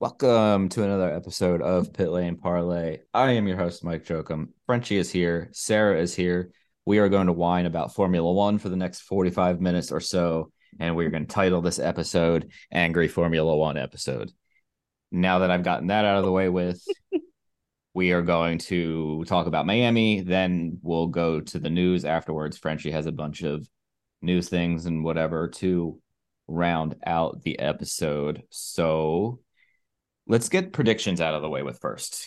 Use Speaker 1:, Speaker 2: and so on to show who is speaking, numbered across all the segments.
Speaker 1: Welcome to another episode of Pit Lane Parlay. I am your host, Mike Jokum. Frenchy is here. Sarah is here. We are going to whine about Formula One for the next 45 minutes or so, and we're going to title this episode Angry Formula One Episode. Now that I've gotten that out of the way with, we are going to talk about Miami. Then we'll go to the news afterwards. Frenchy has a bunch of news things and whatever to round out the episode. So let's get predictions out of the way with first.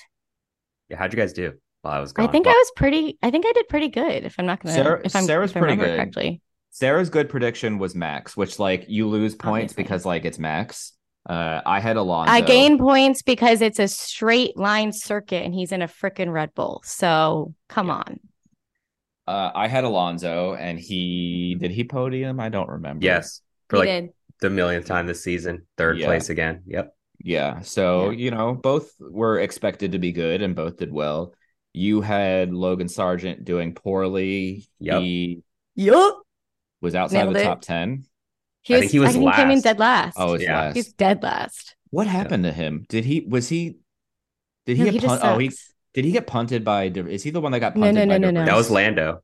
Speaker 2: Yeah, how'd you guys do while I was gone?
Speaker 3: I
Speaker 2: gone?
Speaker 3: think I was pretty. I think I did pretty good. If I'm not gonna,
Speaker 1: Sarah-
Speaker 3: if I'm
Speaker 1: Sarah's
Speaker 3: if I
Speaker 1: pretty good.
Speaker 3: correctly.
Speaker 1: Sarah's good prediction was Max, which like you lose points
Speaker 3: Obviously.
Speaker 1: because like it's Max. Uh, I had Alonso.
Speaker 3: I gain points because it's a straight line circuit and he's in a freaking Red Bull. So come
Speaker 1: Yeah.
Speaker 3: on.
Speaker 1: Uh, I had Alonso, and he did he podium? I don't remember.
Speaker 2: yes, for
Speaker 3: He
Speaker 2: like
Speaker 3: did.
Speaker 2: the millionth time this season, third
Speaker 1: Yeah.
Speaker 2: place again. Yep.
Speaker 1: Yeah. So,
Speaker 3: Yeah.
Speaker 1: you know, both were expected to be good and both did well. You had Logan Sargeant doing poorly.
Speaker 2: Yep.
Speaker 1: He
Speaker 3: Yup.
Speaker 1: was outside
Speaker 3: Nailed
Speaker 1: the
Speaker 3: it.
Speaker 1: top 10.
Speaker 3: He
Speaker 2: I
Speaker 3: was,
Speaker 2: think he was
Speaker 3: I think he came in dead last.
Speaker 1: Oh,
Speaker 2: Yeah.
Speaker 1: last.
Speaker 3: he's dead last.
Speaker 1: What happened to him? Did he was he did he
Speaker 3: No,
Speaker 1: get
Speaker 3: he just
Speaker 1: oh he did he get punted by is he the one that got punted
Speaker 3: no,
Speaker 1: by
Speaker 3: no, no, no.
Speaker 2: That was Lando.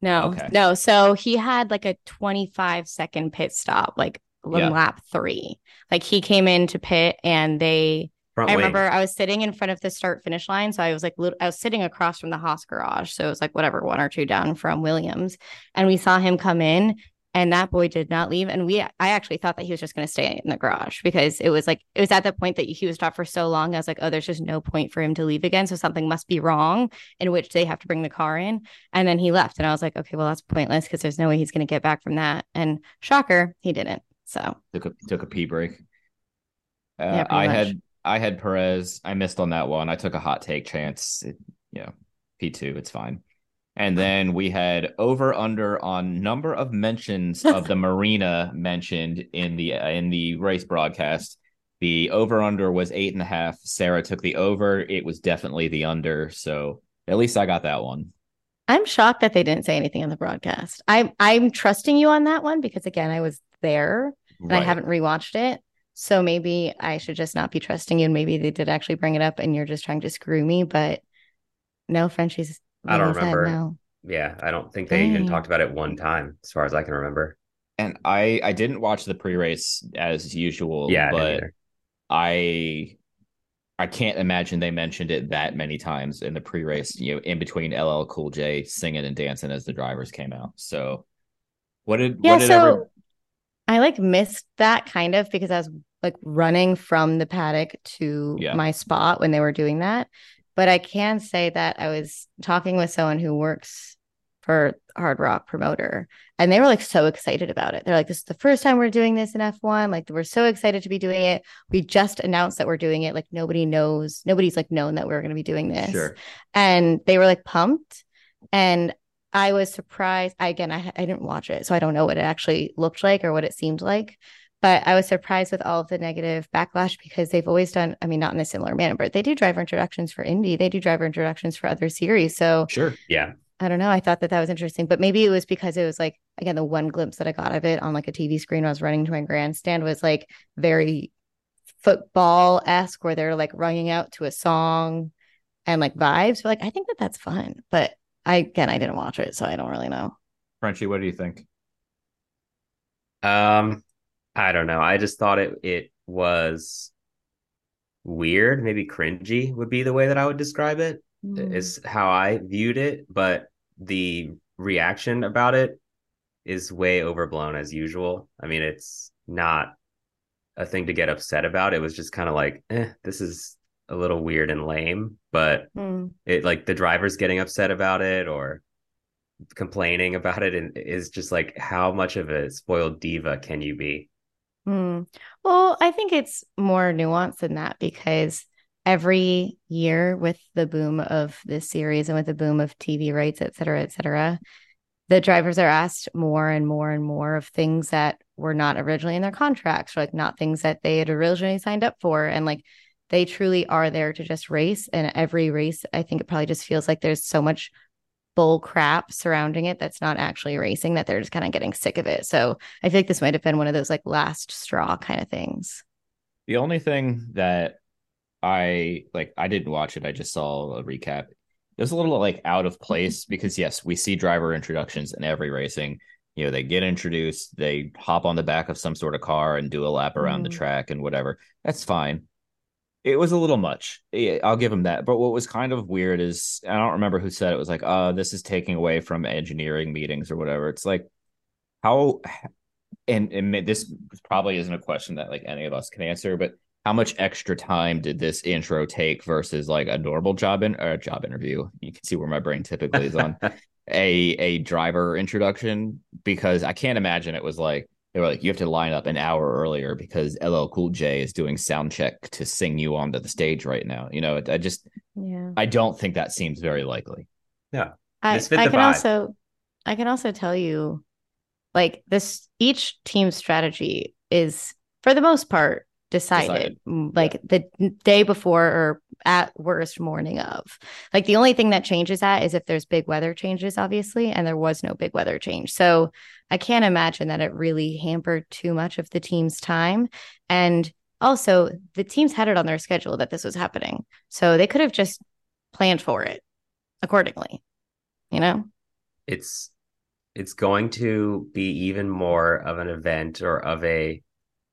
Speaker 3: No,
Speaker 1: Okay.
Speaker 3: no. So he had like a 25 second pit stop, like on
Speaker 1: Yeah.
Speaker 3: lap three. Like he came in to pit and they
Speaker 2: Front
Speaker 3: I
Speaker 2: wing.
Speaker 3: remember I was sitting in front of the start finish line. So I was like, I was sitting across from the Haas garage. So it was like, whatever, one or two down from Williams. And we saw him come in and that boy did not leave. And we, I actually thought that he was just going to stay in the garage because it was like, it was at the point that he was stopped for so long. I was like, oh, there's just no point for him to leave again. So something must be wrong in which they have to bring the car in. And then he left. And I was like, okay, well, that's pointless because there's no way he's going to get back from that. And shocker, he didn't. So
Speaker 1: took a took a pee break. Uh,
Speaker 3: Yeah,
Speaker 1: I
Speaker 3: much.
Speaker 1: had I had Perez. I missed on that one. I took a hot take chance. It, you know, P two. It's fine. And then we had over under on number of mentions of the marina mentioned in the uh, in the race broadcast. The over under was eight and a half. Sarah took the over. It was definitely the under. So at least I got that one.
Speaker 3: I'm shocked that they didn't say anything on the broadcast. I'm I'm trusting you on that one because again, I was there and I haven't rewatched it. So maybe I should just not be trusting you. And maybe they did actually bring it up and you're just trying to screw me. But no, Frenchy's.
Speaker 2: I don't
Speaker 3: really said
Speaker 2: remember.
Speaker 3: No.
Speaker 2: Yeah, I don't think they even talked about it one time, as far as I can remember.
Speaker 1: And I I didn't watch the pre race as usual.
Speaker 2: Yeah,
Speaker 1: but. I I can't imagine they mentioned it that many times in the pre-race, you know, in between LL Cool J singing and dancing as the drivers came out. So what did
Speaker 3: Yeah.
Speaker 1: what did
Speaker 3: So
Speaker 1: every-
Speaker 3: I like missed that kind of because I was like running from the paddock to
Speaker 1: Yeah.
Speaker 3: my spot when they were doing that. But I can say that I was talking with someone who works for Hard Rock Promoter, and they were like so excited about it. They're like, "This is the first time we're doing this in F1. Like, we're so excited to be doing it. We just announced that we're doing it. Like, nobody knows, nobody's like known that we are going to be doing this."
Speaker 1: sure.
Speaker 3: and they were like pumped and i was surprised I, again I, I didn't watch it so i don't know what it actually looked like or what it seemed like but i was surprised with all of the negative backlash because they've always done i mean not in a similar manner but they do driver introductions for indy they do driver introductions for other series so
Speaker 1: Sure.
Speaker 2: Yeah.
Speaker 3: i don't know i thought that that was interesting but maybe it was because it was like again the one glimpse that i got of it on like a tv screen when i was running to my grandstand was like very football-esque where they're like running out to a song and like vibes. But like, I think that that's fun. But I again, I didn't watch it, so I don't really know.
Speaker 1: Frenchy, what do you think?
Speaker 2: Um, I don't know. I just thought it it was weird, maybe cringy would be the way that I would describe it.
Speaker 3: Mm.
Speaker 2: Is how I viewed it, but the reaction about it is way overblown as usual. I mean, it's not a thing to get upset about. It was just kind of like, eh, this is a little weird and lame, but
Speaker 3: Mm.
Speaker 2: it like the drivers getting upset about it or complaining about it and is just like how much of a spoiled diva can you be?
Speaker 3: Hmm. Well, I think it's more nuanced than that because every year with the boom of this series and with the boom of TV rights, et cetera, et cetera, the drivers are asked more and more and more of things that were not originally in their contracts, or like not things that they had originally signed up for. And like they truly are there to just race. And every race, I think it probably just feels like there's so much bull crap surrounding it that's not actually racing that they're just kind of getting sick of it. So I feel like this might have been one of those like last straw kind of things.
Speaker 1: The only thing that I like, I didn't watch it. I just saw a recap. It was a little like out of place because yes, we see driver introductions in every racing. You know, they get introduced, they hop on the back of some sort of car and do a lap around the
Speaker 3: Mhm.
Speaker 1: track and whatever. That's fine. It was a little much. Yeah, I'll give him that. But what was kind of weird is I don't remember who said it was like, uh, this is taking away from engineering meetings or whatever. It's like how and, and this probably isn't a question that like any of us can answer, but how much extra time did this intro take versus like a normal job in or a job interview? You can see where my brain typically is on a a driver introduction because I can't imagine it was like they were like you have to line up an hour earlier because LL Cool J is doing sound check to sing you onto the stage right now. You know, I just
Speaker 3: Yeah.
Speaker 1: I don't think that seems very likely.
Speaker 3: I, I can
Speaker 2: vibe.
Speaker 3: also I can also tell you like this each team's strategy is for the most part decided,
Speaker 1: Decided.
Speaker 3: like the day before or at worst morning of. Like the only thing that changes that is if there's big weather changes obviously and there was no big weather change. So I can't imagine that it really hampered too much of the team's time and also the teams had it on their schedule that this was happening. So they could have just planned for it accordingly. You know?
Speaker 2: it's it's going to be even more of an event or of a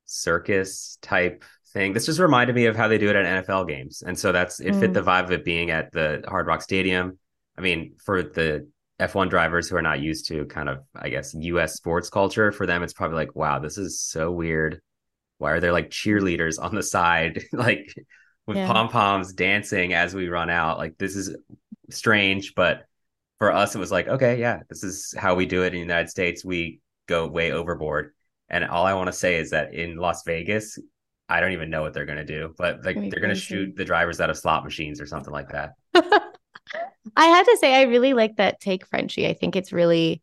Speaker 2: circus type thing. This just reminded me of how they do it at NFL games. And so that's it fit
Speaker 3: Mm.
Speaker 2: the vibe of it being at the Hard Rock Stadium. I mean, for the F1 drivers who are not used to kind of, I guess, US sports culture, for them, it's probably like, wow, this is so weird. Why are there like cheerleaders on the side, like with
Speaker 3: Yeah.
Speaker 2: pom poms dancing as we run out? Like, this is strange, but for us, it was like, okay, yeah, this is how we do it in the United States. We go way overboard. And all I want to say is that in Las Vegas, I don't even know what they're going to do, but like
Speaker 3: Gonna
Speaker 2: they're going to shoot the drivers out of slot machines or something like that.
Speaker 3: I have to say, I really like that take, Frenchy. I think it's really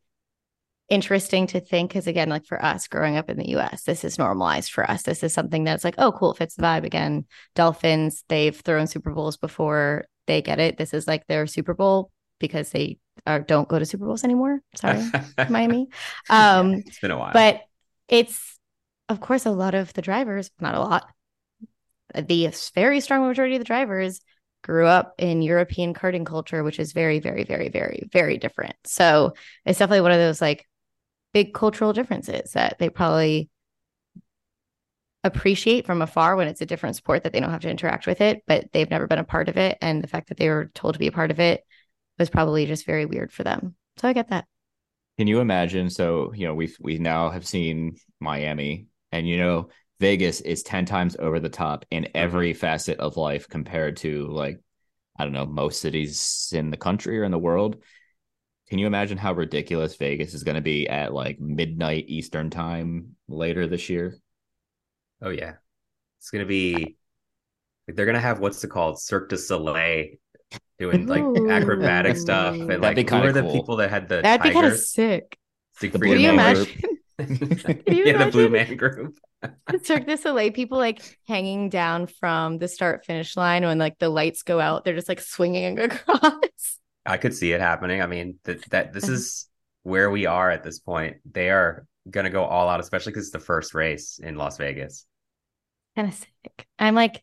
Speaker 3: interesting to think because, again, like for us growing up in the US, this is normalized for us. This is something that's like, oh, cool, it fits the vibe. Again, Dolphins, they've thrown Super Bowls before they get it. This is like their Super Bowl because they are, don't go to Super Bowls anymore. Sorry, Miami. Um,
Speaker 2: Yeah, it's been a while.
Speaker 3: but it's of course a lot of the drivers not a lot the very strong majority of the drivers grew up in european karting culture which is very very very very very different. So it's definitely one of those like big cultural differences that they probably appreciate from afar when it's a different sport that they don't have to interact with it but they've never been a part of it. And the fact that they were told to be a part of it was probably just very weird for them. So i get that.
Speaker 1: Can you imagine? So, you know, we've we now have seen Miami and you know, Vegas is 10 times over the top in mm-hmm. every facet of life compared to like I don't know, most cities in the country or in the world. Can you imagine how ridiculous Vegas is going to be at like midnight Eastern time later this year?
Speaker 2: oh, yeah. It's going to be, they're going to have what's it called? Cirque du Soleil doing like acrobatic stuff. And
Speaker 1: That'd
Speaker 2: like,
Speaker 1: be
Speaker 2: who
Speaker 1: kinda
Speaker 2: are the people that had the
Speaker 3: that'd be kind of
Speaker 2: tigers?
Speaker 3: sick
Speaker 2: Siegfried
Speaker 1: The
Speaker 3: Can you
Speaker 2: and
Speaker 1: Man
Speaker 2: Roy.
Speaker 3: imagine?
Speaker 2: Yeah, the Blue? Man Group.
Speaker 3: Cirque du Soleil people like hanging down from the start finish line when like the lights go out. They're just like swinging across.
Speaker 2: I could see it happening. I mean, that that this is where we are at this point. They are going to go all out, especially because it's the first race in Las Vegas.
Speaker 3: kind of sick. I'm like,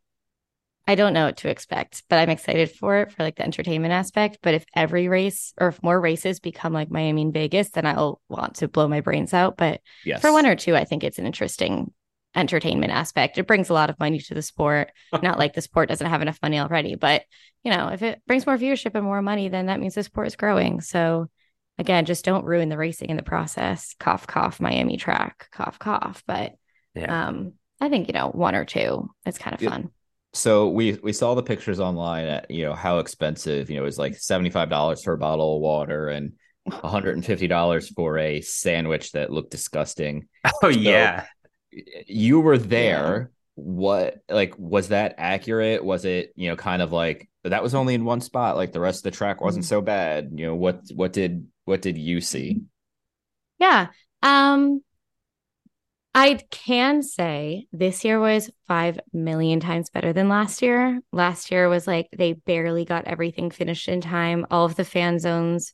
Speaker 3: I don't know what to expect, but I'm excited for it for like the entertainment aspect. But if every race or if more races become like Miami and Vegas, then I'll want to blow my brains out. But
Speaker 1: Yes.
Speaker 3: for one or two, I think it's an interesting entertainment aspect. It brings a lot of money to the sport. Not like the sport doesn't have enough money already, but you know, if it brings more viewership and more money, then that means the sport is growing. So again, just don't ruin the racing in the process. Cough, cough, Miami track, cough, cough. But
Speaker 2: Yeah.
Speaker 3: um, I think, you know, one or two, it's kind of
Speaker 1: Yeah.
Speaker 3: fun.
Speaker 1: So we we saw the pictures online at you know how expensive you know it was like seventy five dollars for a bottle of water and one hundred and fifty dollars for a sandwich that looked disgusting.
Speaker 2: Oh yeah.
Speaker 1: You were there. What like was that accurate? Was it you know kind of like that was only in one spot? Like the rest of the track wasn't so bad. You know what what did what did you see?
Speaker 3: Yeah. Um, I can say this year was five million times better than last year. Last year was like they barely got everything finished in time. All of the fan zones.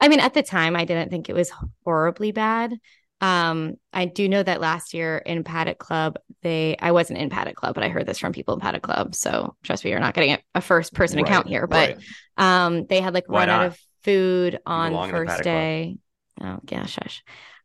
Speaker 3: I mean, at the time, I didn't think it was horribly bad. Um, I do know that last year in Paddock Club, they I wasn't in Paddock Club, but I heard this from people in Paddock Club. So trust me, you're not getting a, first person
Speaker 1: Right,
Speaker 3: account here, but
Speaker 1: right.
Speaker 3: um, they had like
Speaker 2: Why
Speaker 3: run out of food on
Speaker 2: belong in the
Speaker 3: first
Speaker 2: paddock club.
Speaker 3: day. Oh yeah, shush.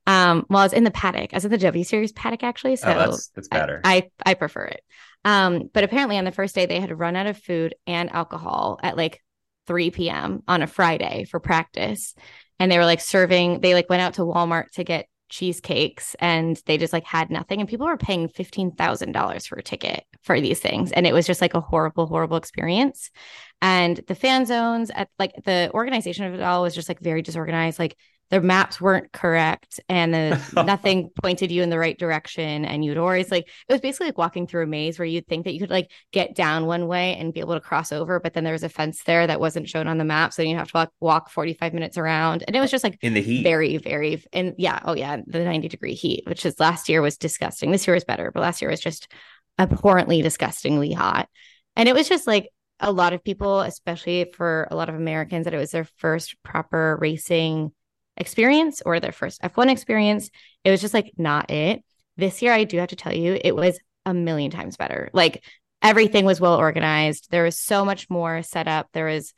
Speaker 3: Um, well, I was in the paddock. I was in the W series paddock actually. So
Speaker 2: oh, that's that's
Speaker 3: I-
Speaker 2: better.
Speaker 3: I, I prefer it. Um, but apparently on the first day they had run out of food and alcohol at like 3 p.m. on a Friday for practice. And they were like serving, they like went out to Walmart to get cheesecakes and they just like had nothing. And people were paying $15,000 for a ticket for these things. And it was just like a horrible, horrible experience. And the fan zones at like the organization of it all was just like very disorganized. Like the maps weren't correct and the nothing pointed you in the right direction. And you'd always like it was basically like walking through a maze where you'd think that you could like get down one way and be able to cross over, but then there was a fence there that wasn't shown on the map. So then you have to walk walk 45 minutes around. And it was just like
Speaker 2: in the heat.
Speaker 3: very, very and yeah, oh yeah, the 90 degree heat, which is last year was disgusting. This year was better, but last year was just abhorrently disgustingly hot. And it was just like a lot of people, especially for a lot of Americans, that it was their first proper racing experience or their first F1 experience. It was just like not it. This year, I do have to tell you, it was a million times better. Like everything was well organized. There was so much more set up. There was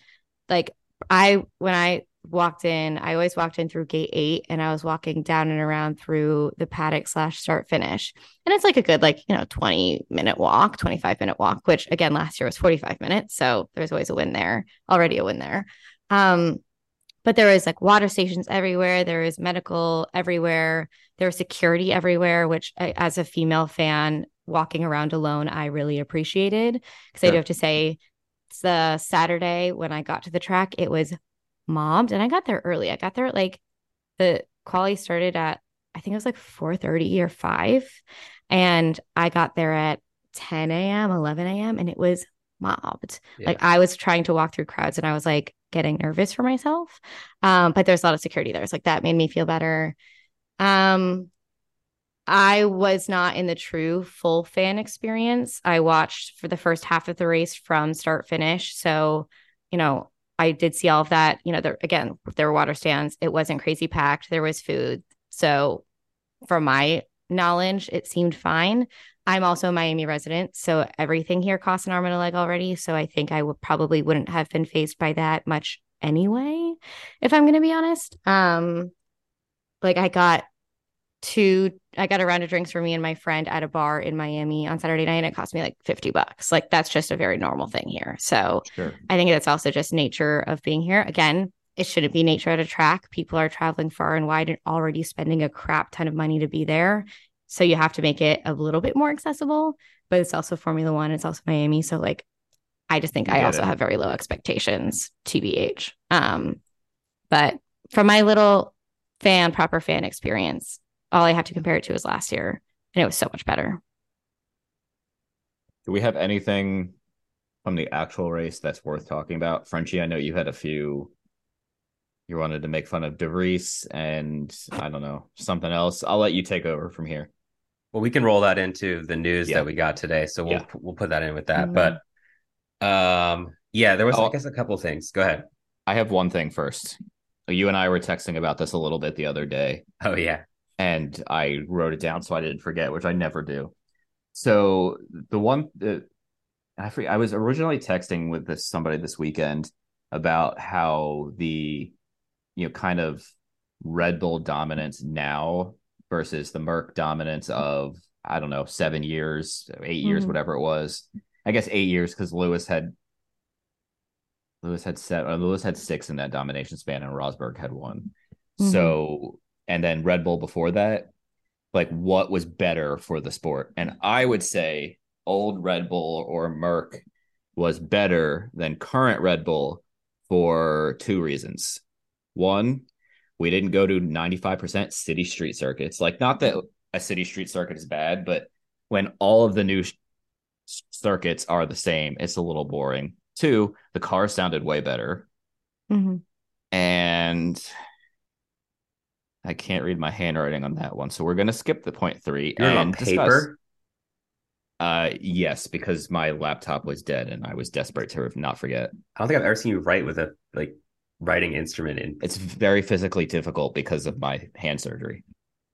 Speaker 3: like, I, when I walked in, I always walked in through gate eight and I was walking down and around through the paddock slash start finish. And it's like a good, like, you know, 20 minute walk, 25 minute walk, which again, last year was 45 minutes. So there's always a win there, already a win there. Um, but there was like water stations everywhere. There was medical everywhere. There was security everywhere, which I, as a female fan walking around alone, I really appreciated. Because I do have to say, it's the Saturday when I got to the track, it was mobbed, and I got there early. I got there at like the quali started at I think it was like four thirty or five, and I got there at ten a.m., eleven a.m., and it was mobbed.
Speaker 2: Yeah.
Speaker 3: Like I was trying to walk through crowds, and I was like getting nervous for myself. Um, but there's a lot of security there, so like that made me feel better. Um, I was not in the true full fan experience. I watched for the first half of the race from start finish. So, you know, I did see all of that. You know, there again, there were water stands. It wasn't crazy packed. There was food. So, from my knowledge, it seemed fine. I'm also a Miami resident, so everything here costs an arm and a leg already. So I think I would probably wouldn't have been phased by that much anyway, if I'm going to be honest. Um, like I got two, I got a round of drinks for me and my friend at a bar in Miami on Saturday night, and it cost me like 50 bucks. Like that's just a very normal thing here. So
Speaker 1: Sure.
Speaker 3: I think that's also just nature of being here. Again, it shouldn't be nature at a track. People are traveling far and wide and already spending a crap ton of money to be there. So you have to make it a little bit more accessible, but it's also Formula One. It's also Miami. So like I just think
Speaker 1: I
Speaker 3: I also
Speaker 1: it.
Speaker 3: have very low expectations, TBH. Um, but from my little fan, proper fan experience, all I have to compare it to is last year. And it was so much better.
Speaker 1: Do we have anything from the actual race that's worth talking about? Frenchy, I know you had a few. You wanted to make fun of de Vries and I don't know, something else. I'll let you take over from here.
Speaker 2: Well, we can roll that into the news
Speaker 1: Yeah.
Speaker 2: that we got today, so we'll
Speaker 1: Yeah.
Speaker 2: we'll put that in with that.
Speaker 3: Mhm.
Speaker 2: But um, yeah, there was
Speaker 1: Oh.
Speaker 2: I guess a couple things. Go ahead.
Speaker 1: I have one thing first. You and I were texting about this a little bit the other day,
Speaker 2: Oh yeah,
Speaker 1: and I wrote it down so I didn't forget, which I never do. So the one that I forget, I was originally texting with this somebody this weekend about how the you know kind of Red Bull dominance now versus the Merc dominance of I don't know, seven years, eight years,
Speaker 3: Mhm.
Speaker 1: whatever it was. I guess eight years because Lewis had Lewis had seven. uh, Lewis had six in that domination span, and Rosberg had one.
Speaker 3: Mhm.
Speaker 1: So, and then Red Bull before that, like what was better for the sport? And I would say old Red Bull or Merc was better than current Red Bull for two reasons. One, we didn't go to 95% city street circuits. Like, not that a city street circuit is bad, but when all of the new sh- circuits are the same, it's a little boring. Two, the car sounded way better.
Speaker 3: Mhm.
Speaker 1: And I can't read my handwriting on that one. So we're going to skip the point three
Speaker 2: You're on
Speaker 1: and discuss-
Speaker 2: paper.
Speaker 1: Uh, yes, because my laptop was dead and I was desperate to not forget.
Speaker 2: I don't think I've ever seen you write with a like writing instrument in.
Speaker 1: It's very physically difficult because of my hand surgery.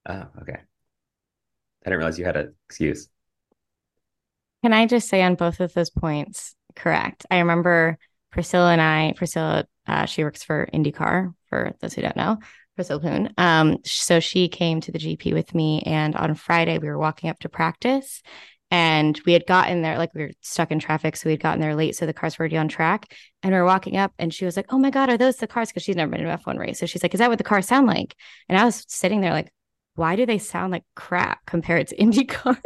Speaker 2: Oh, okay. I didn't realize you had an excuse.
Speaker 3: Can I just say on both of those points, correct? I remember Priscilla and I, Priscilla, uh, she works for IndyCar, for those who don't know, Priscilla Poon. Um, so she came to the GP with me, and on Friday we were walking up to practice, and we had gotten there, like we were stuck in traffic, so we had gotten there late, so the cars were already on track, and we are walking up, and she was like, "Oh my God, are those the cars?" Because she's never been in an F1 race, so she's like, "Is that what the cars sound like?" And I was sitting there like, "Why do they sound like crap compared to Indy cars?"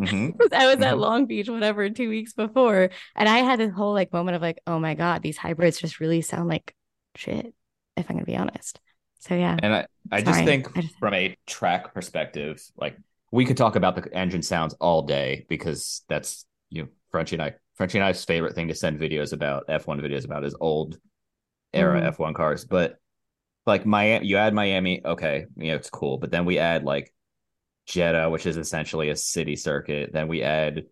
Speaker 1: Mhm.
Speaker 3: I was at
Speaker 1: Mhm.
Speaker 3: Long Beach, whatever, two weeks before. And I had this whole like moment of like, oh my God, these hybrids just really sound like shit, if I'm gonna be honest. So yeah.
Speaker 1: And I, I just think
Speaker 3: I just-
Speaker 1: from a track perspective, like we could talk about the engine sounds all day because that's you know Frenchy and I Frenchy and I's favorite thing to send videos about F1 videos about is old era
Speaker 3: Mhm.
Speaker 1: F1 cars. But like Miami, you add Miami, okay, you know it's cool. But then we add like Jeddah, which is essentially a city circuit. Then we add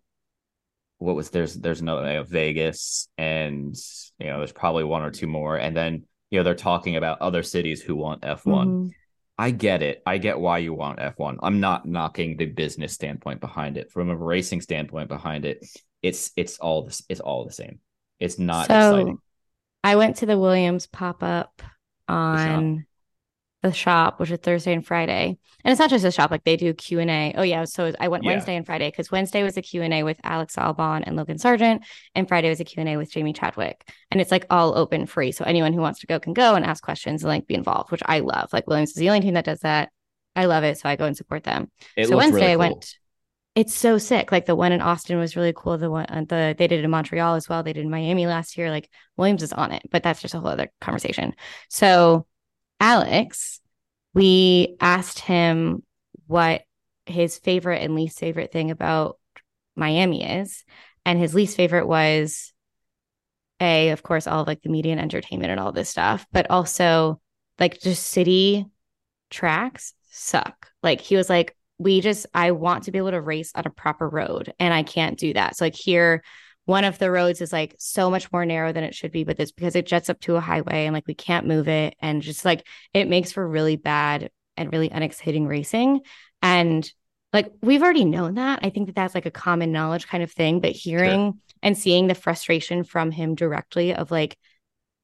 Speaker 1: what was there's there's another you know, Vegas, and you know there's probably one or two more, and then you know they're talking about other cities who want F1.
Speaker 3: Mhm.
Speaker 1: I get it. I get why you want F1. I'm not knocking the business standpoint behind it. From a racing standpoint behind it, it's it's all this it's all the same. It's not
Speaker 3: so
Speaker 1: exciting.
Speaker 3: I went to the Williams pop up on the shop, which is Thursday and Friday. And it's not just a shop, like they do Q and A. Oh yeah, so I went
Speaker 1: Yeah.
Speaker 3: Wednesday and Friday because Wednesday was a Q and A with Alex Albon and Logan Sargeant, and Friday was a Q and A with Jamie Chadwick. And it's like all open free, so anyone who wants to go can go and ask questions and like be involved, which I love. Like Williams is the only team that does that. I love it, so I go and support them.
Speaker 1: It
Speaker 3: so Wednesday
Speaker 1: really
Speaker 3: I
Speaker 1: cool.
Speaker 3: went. It's so sick. Like the one in Austin was really cool. The one uh, the they did it in Montreal as well. They did in Miami last year. Like Williams is on it, but that's just a whole other conversation. So Alex, we asked him what his favorite and least favorite thing about Miami is, and his least favorite was a, of course, all of like the media and entertainment and all this stuff, but also like just city tracks suck. Like he was like, we just, I want to be able to race on a proper road and I can't do that. So like here, one of the roads is like so much more narrow than it should be, but it's because it jets up to a highway and like we can't move it. And just like it makes for really bad and really unexciting racing. And like we've already known that. I think that that's like a common knowledge kind of thing, but hearing and seeing the frustration from him directly of like,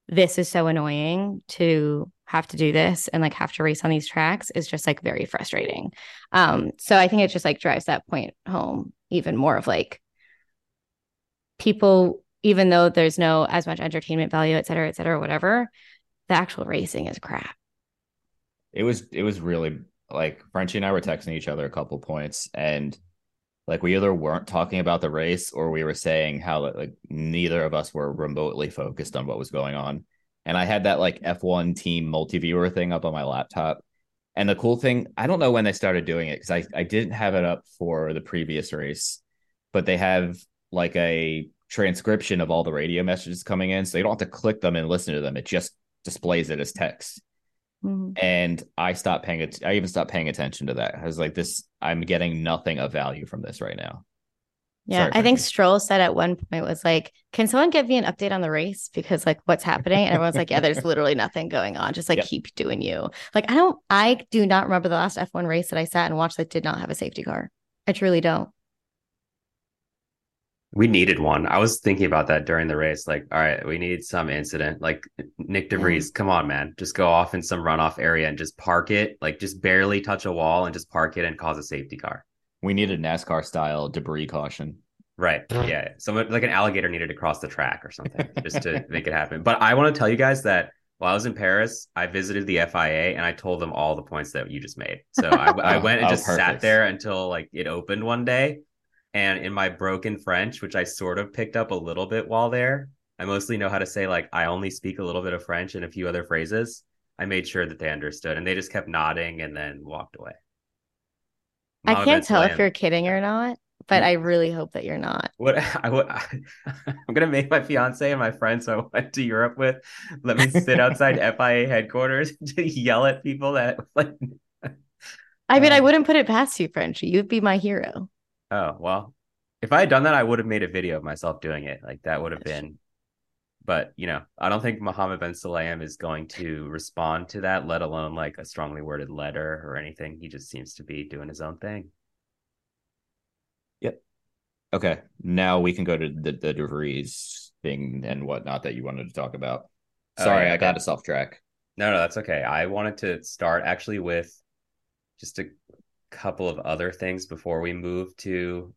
Speaker 3: this is so annoying to have to do this and like have to race on these tracks is just like very frustrating. Um, so I think it just like drives that point home even more of like people, even though there's no as much entertainment value, et cetera, et cetera, whatever, the actual racing is crap.
Speaker 1: It was it was really like Frenchie and I were texting each other a couple points and like we either weren't talking about the race or we were saying how like neither of us were remotely focused on what was going on. And I had that like F1 team multi-viewer thing up on my laptop. And the cool thing, I don't know when they started doing it because I, I didn't have it up for the previous race, but they have like a transcription of all the radio messages coming in. So you don't have to click them and listen to them. It just displays it as text
Speaker 3: Mhm.
Speaker 1: and I stopped paying it. I even stopped paying attention to that. I was like, "This, I'm getting nothing of value from this right now."
Speaker 3: Yeah,
Speaker 1: Sorry,
Speaker 3: I think
Speaker 1: Frankie.
Speaker 3: Stroll said at one point was like, "Can someone give me an update on the race because like what's happening?" And everyone's like, "Yeah, there's literally nothing going on. Just like
Speaker 1: Yep.
Speaker 3: keep doing you." Like I don't, I do not remember the last F1 race that I sat and watched that did not have a safety car. I truly don't.
Speaker 2: We needed one. I was thinking about that during the race. Like, all right, we need some incident. Like Nyck de Vries, come on, man. Just go off in some runoff area and just park it. Like just barely touch a wall and just park it and cause a safety car.
Speaker 1: We need a NASCAR style debris caution.
Speaker 2: Right. Yeah. Someone like an alligator needed to cross the track or something just to make it happen. But I want to tell you guys that while I was in Paris, I visited the FIA and I told them all the points that you just made. So I, I went and
Speaker 1: Oh,
Speaker 2: just sat there until like it opened one day. And in my broken French, which I sort of picked up a little bit while there, I mostly know how to say like I only speak a little bit of French and a few other phrases. I made sure that they understood and they just kept nodding and then walked away.
Speaker 3: I can't tell if you're kidding or not, but I really hope that you're not.
Speaker 2: What I would I'm gonna make my fiance and my friends I went to Europe with let me sit outside FIA headquarters to yell at people that like
Speaker 3: I mean, I
Speaker 2: Um,
Speaker 3: wouldn't put it past you, Frenchy. You'd be my hero.
Speaker 2: Oh well if I had done that I would have made a video of myself doing it like that would have been but you know I don't think Mohammed Ben Sulayem is going to respond to that let alone like a strongly worded letter or anything he just seems to be doing his own thing Yep.
Speaker 1: Okay, now we can go to the the de Vries thing and whatnot that you wanted to talk about.
Speaker 2: Oh,
Speaker 1: Sorry,
Speaker 2: yeah,
Speaker 1: I got
Speaker 2: okay.
Speaker 1: us off track.
Speaker 2: No, no, that's okay. I wanted to start actually with just a couple of other things before we move to,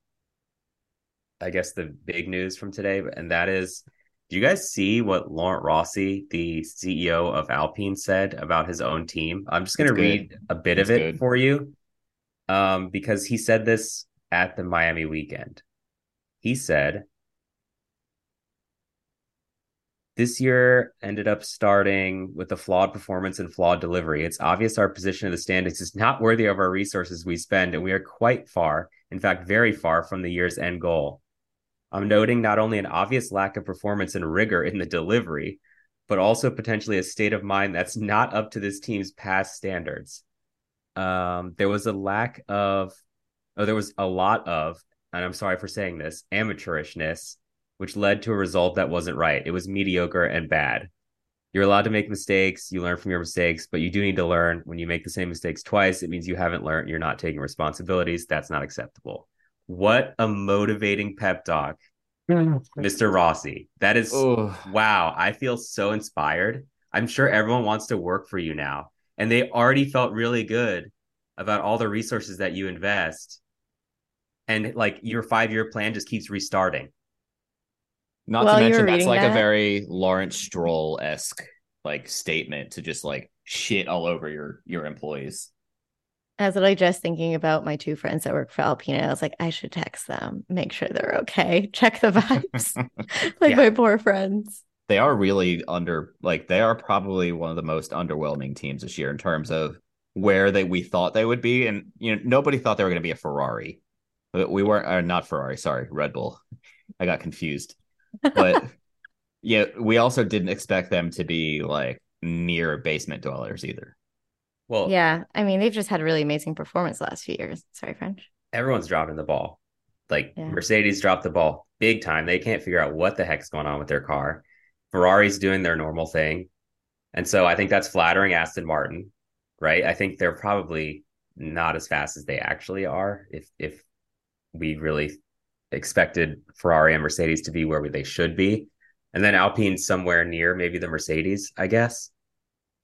Speaker 2: I guess, the big news from today. And that is, do you guys see what Laurent Rossi, the CEO of Alpine, said about his own team? I'm just going to read a bit of it
Speaker 1: good.
Speaker 2: for you um, because he said this at the Miami weekend. He said, this year ended up starting with a flawed performance and flawed delivery. It's obvious our position of the standings is not worthy of our resources we spend, and we are quite far, in fact, very far from the year's end goal. I'm noting not only an obvious lack of performance and rigor in the delivery, but also potentially a state of mind that's not up to this team's past standards. Um, there was a lack of, oh, there was a lot of, and I'm sorry for saying this, amateurishness which led to a result that wasn't right. It was mediocre and bad. You're allowed to make mistakes. You learn from your mistakes, but you do need to learn when you make the same mistakes twice. It means you haven't learned. You're not taking responsibilities. That's not acceptable. What a motivating pep talk, Mr. Rossi. That is
Speaker 1: Oh,
Speaker 2: wow. I feel so inspired. I'm sure everyone wants to work for you now. And they already felt really good about all the resources that you invest. And like your five year plan just keeps restarting.
Speaker 1: Not to mention that's like a very Lawrence Stroll esque like statement to just like shit all over your your employees.
Speaker 3: I was like just thinking about my two friends that work for Alpina. I was like, I should text them, make sure they're okay, check the vibes. like
Speaker 2: Yeah.
Speaker 3: my poor friends.
Speaker 1: they are really under like they are probably one of the most underwhelming teams this year in terms of where they we thought they would be and you know nobody thought they were going to be a ferrari we weren't or not ferrari sorry red bull i got confused but yeah we also didn't expect them to be like near basement dwellers either
Speaker 2: Well,
Speaker 3: Yeah. I mean, they've just had a really amazing performance the last few years. Sorry, French.
Speaker 2: everyone's dropping the ball. Like
Speaker 3: Yeah.
Speaker 2: Mercedes dropped the ball big time. They can't figure out what the heck's going on with their car. Ferrari's doing their normal thing. And so I think that's flattering Aston Martin, right? I think they're probably not as fast as they actually are if if we really expected Ferrari and Mercedes to be where they should be. And then Alpine somewhere near maybe the Mercedes, I guess.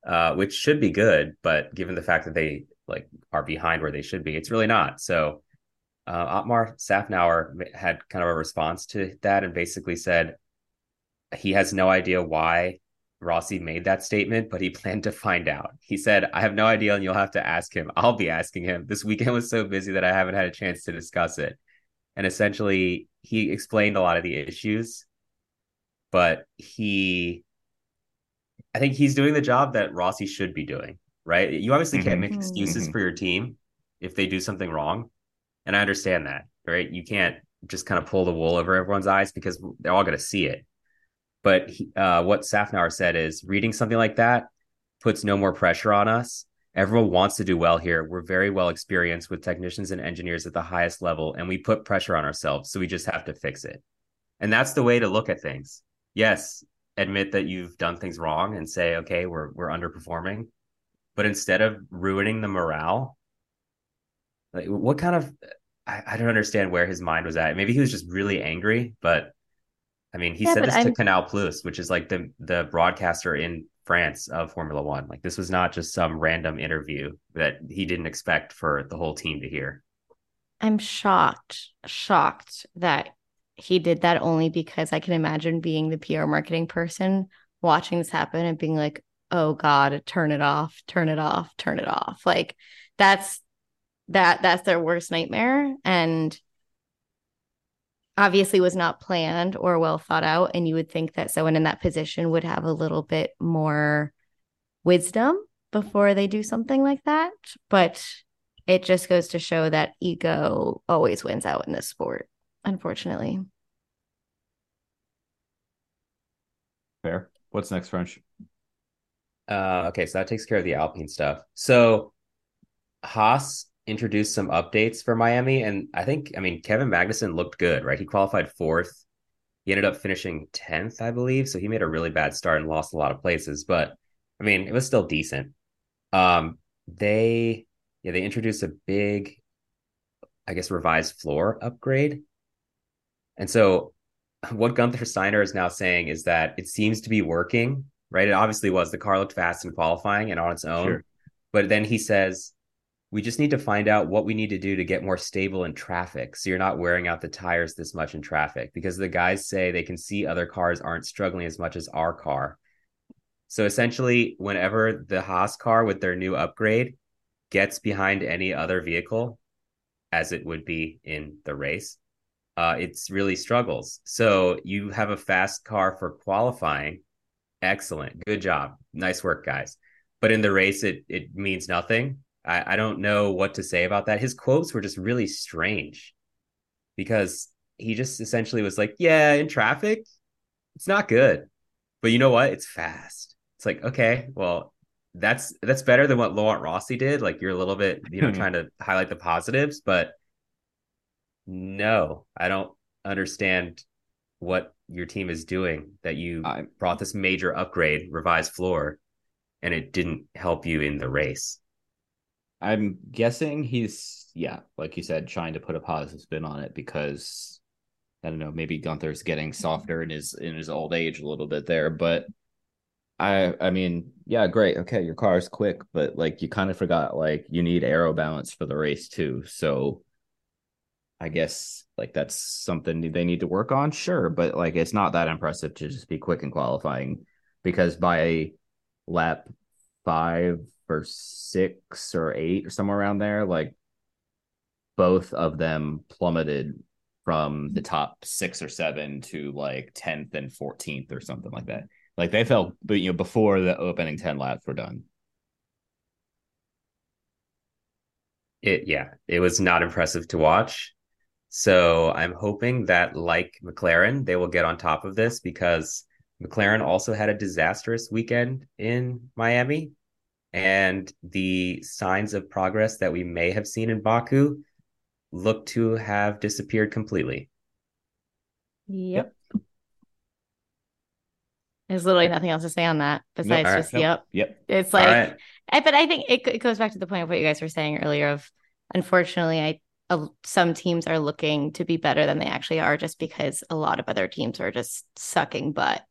Speaker 2: Uh, which should be good, but given the fact that they like are behind where they should be, it's really not. So uh, Otmar Szafnauer had kind of a response to that and basically said he has no idea why Rossi made that statement, but he planned to find out. He said, I have no idea, and you'll have to ask him. I'll be asking him. This weekend was so busy that I haven't had a chance to discuss it. And essentially, he explained a lot of the issues, but he, I think he's doing the job that Rossi should be doing, right? You obviously can't
Speaker 1: Mhm.
Speaker 2: make excuses
Speaker 1: Mhm.
Speaker 2: for your team if they do something wrong. And I understand that, right? You can't just kind of pull the wool over everyone's eyes because they're all going to see it. But he, uh, what Szafnauer said is reading something like that puts no more pressure on us. Everyone wants to do well here. We're very well experienced with technicians and engineers at the highest level, and we put pressure on ourselves. So we just have to fix it. And that's the way to look at things. Yes, admit that you've done things wrong and say, okay, we're we're underperforming. But instead of ruining the morale, like what kind of I, I don't understand where his mind was at. Maybe he was just really angry, but I mean, he
Speaker 3: Yeah,
Speaker 2: said this to
Speaker 3: I'm-
Speaker 2: Canal Plus, which is like the the broadcaster in France of Formula One. Like this was not just some random interview that he didn't expect for the whole team to hear.
Speaker 3: I'm shocked, shocked that he did that only because I can imagine being the PR marketing person watching this happen and being like, oh God, turn it off, turn it off, turn it off. Like that's that that's their worst nightmare. And obviously was not planned or well thought out. And you would think that someone in that position would have a little bit more wisdom before they do something like that. But it just goes to show that ego always wins out in this sport, unfortunately.
Speaker 1: Fair. What's next, French?
Speaker 2: Uh, okay, so that takes care of the Alpine stuff. So Haas introduced some updates for Miami, and I think, I mean, Kevin Magnussen looked good, right? He qualified fourth. He ended up finishing 10th, I believe. So he made a really bad start and lost a lot of places, but I mean, it was still decent. Um, they, yeah, they introduced a big, I guess, revised floor upgrade. And so what Gunther Steiner is now saying is that it seems to be working, right? It obviously was. The car looked fast in qualifying and on its own.
Speaker 1: Sure.
Speaker 2: But then he says, we just need to find out what we need to do to get more stable in traffic. So you're not wearing out the tires this much in traffic because the guys say they can see other cars aren't struggling as much as our car. So essentially, whenever the Haas car with their new upgrade gets behind any other vehicle, as it would be in the race, uh, it's really struggles. So you have a fast car for qualifying. Excellent. Good job. Nice work, guys. But in the race, it it means nothing. I, I don't know what to say about that. His quotes were just really strange because he just essentially was like, Yeah, in traffic, it's not good. But you know what? It's fast. It's like, okay, well, that's that's better than what Laurent Rossi did. Like you're a little bit, you know, hmm. trying to highlight the positives, but no, I don't understand what your team is doing that you
Speaker 1: I-
Speaker 2: brought this major upgrade, revised floor, and it didn't help you in the race.
Speaker 1: I'm guessing he's yeah, like you said, trying to put a positive spin on it because I don't know, maybe Gunther's getting softer in his in his old age a little bit there, but I I mean, yeah, great. Okay, your car is quick, but like you kind of forgot like you need aero balance for the race too. So I guess like that's something they need to work on, sure, but like it's not that impressive to just be quick in qualifying because by lap five or six or eight or somewhere around there, like both of them plummeted from the mm-hmm. top six or seven to like 10th and 14th or something like that. Like they fell, but you know, before the opening 10 laps were done.
Speaker 2: It yeah, it was not impressive to watch. So I'm hoping that like McLaren, they will get on top of this because McLaren also had a disastrous weekend in Miami. And the signs of progress that we may have seen in Baku look to have disappeared completely.
Speaker 3: Yep. There's literally nothing else to say on that besides
Speaker 2: all right.
Speaker 3: just
Speaker 1: Nope.
Speaker 3: yep.
Speaker 1: Yep.
Speaker 3: It's like,
Speaker 2: right.
Speaker 3: I, but I think it, it goes back to the point of what you guys were saying earlier. Of unfortunately, I uh, some teams are looking to be better than they actually are, just because a lot of other teams are just sucking butt.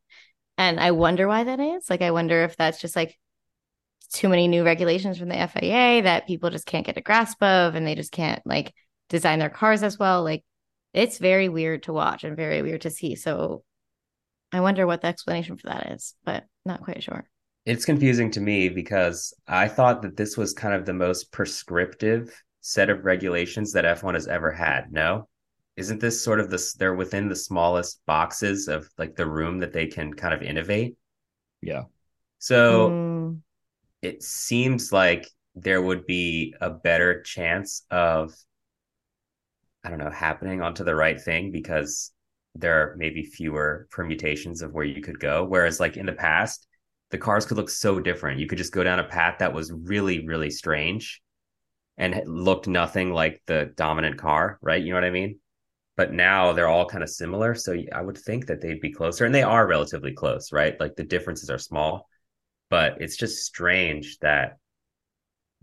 Speaker 3: And I wonder why that is. Like, I wonder if that's just like too many new regulations from the FIA that people just can't get a grasp of, and they just can't like design their cars as well. Like, it's very weird to watch and very weird to see. So, I wonder what the explanation for that is, but not quite sure.
Speaker 2: It's confusing to me because I thought that this was kind of the most prescriptive set of regulations that F1 has ever had. No? Isn't this sort of this they're within the smallest boxes of like the room that they can kind of innovate?
Speaker 1: Yeah.
Speaker 2: So
Speaker 3: Mm.
Speaker 2: It seems like there would be a better chance of I don't know, happening onto the right thing because there are maybe fewer permutations of where you could go. Whereas like in the past, the cars could look so different. You could just go down a path that was really, really strange and looked nothing like the dominant car, right? You know what I mean? But now they're all kind of similar. So I would think that they'd be closer and they are relatively close, right? Like the differences are small, but it's just strange that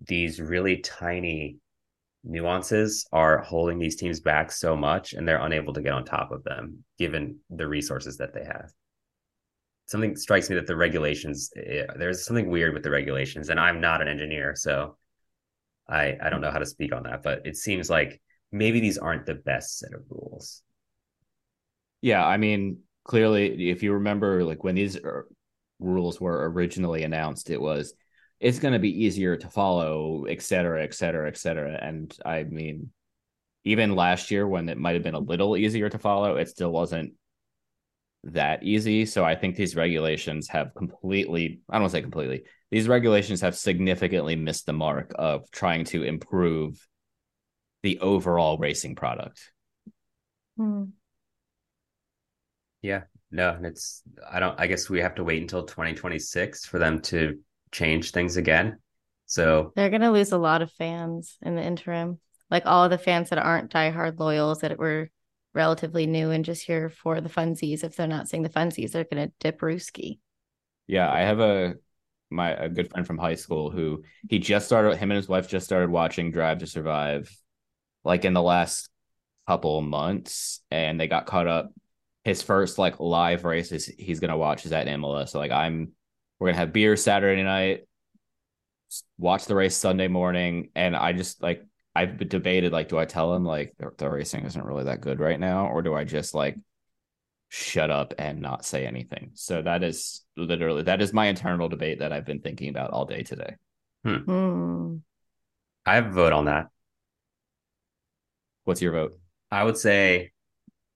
Speaker 2: these really tiny nuances are holding these teams back so much and they're unable to get on top of them given the resources that they have something strikes me that the regulations eh, there's something weird with the regulations and i'm not an engineer so i i don't know how to speak on that but it seems like maybe these aren't the best set of rules.
Speaker 1: Yeah, I mean, clearly, if you remember, like when these er, rules were originally announced, it was it's going to be easier to follow, et cetera, et cetera, et cetera. And I mean, even last year when it might have been a little easier to follow, it still wasn't that easy. So I think these regulations have completely, I don't say completely, these regulations have significantly missed the mark of trying to improve the overall racing product.
Speaker 3: Hmm.
Speaker 2: Yeah, no, and it's I don't I guess we have to wait until 2026 for them to change things again. So
Speaker 3: They're gonna lose a lot of fans in the interim. Like all of the fans that aren't diehard loyals that were relatively new and just here for the funsies. If they're not seeing the funsies, they're gonna dip Ruski.
Speaker 1: Yeah, I have a my a good friend from high school who he just started him and his wife just started watching Drive to Survive like in the last couple months and they got caught up his first like live races he's gonna watch is at Imola. So like I'm we're gonna have beer Saturday night, watch the race Sunday morning, and I just like I've debated like do I tell him like the, the racing isn't really that good right now, or do I just like shut up and not say anything? So that is literally that is my internal debate that I've been thinking about all day today.
Speaker 3: Hmm.
Speaker 2: I have a vote on that.
Speaker 1: What's your vote?
Speaker 2: I would say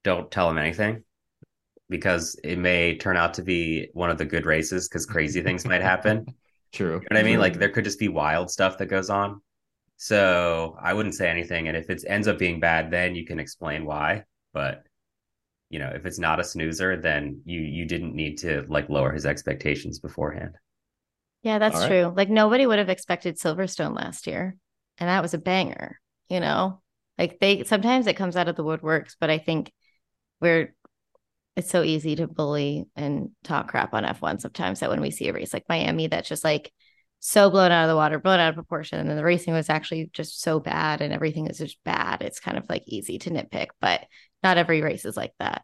Speaker 2: don't tell him anything because it may turn out to be one of the good races because crazy things might happen.
Speaker 1: True.
Speaker 2: You know what I mean?
Speaker 1: True.
Speaker 2: Like there could just be wild stuff that goes on. So I wouldn't say anything. And if it ends up being bad, then you can explain why. But you know, if it's not a snoozer, then you you didn't need to like lower his expectations beforehand.
Speaker 3: Yeah, that's
Speaker 1: All right.
Speaker 3: true. Like nobody would have expected Silverstone last year, and that was a banger. You know, like they sometimes it comes out of the woodworks, but I think we're it's so easy to bully and talk crap on F1 sometimes that when we see a race like Miami that's just like so blown out of the water, blown out of proportion, and then the racing was actually just so bad and everything is just bad. It's kind of like easy to nitpick, but not every race is like that.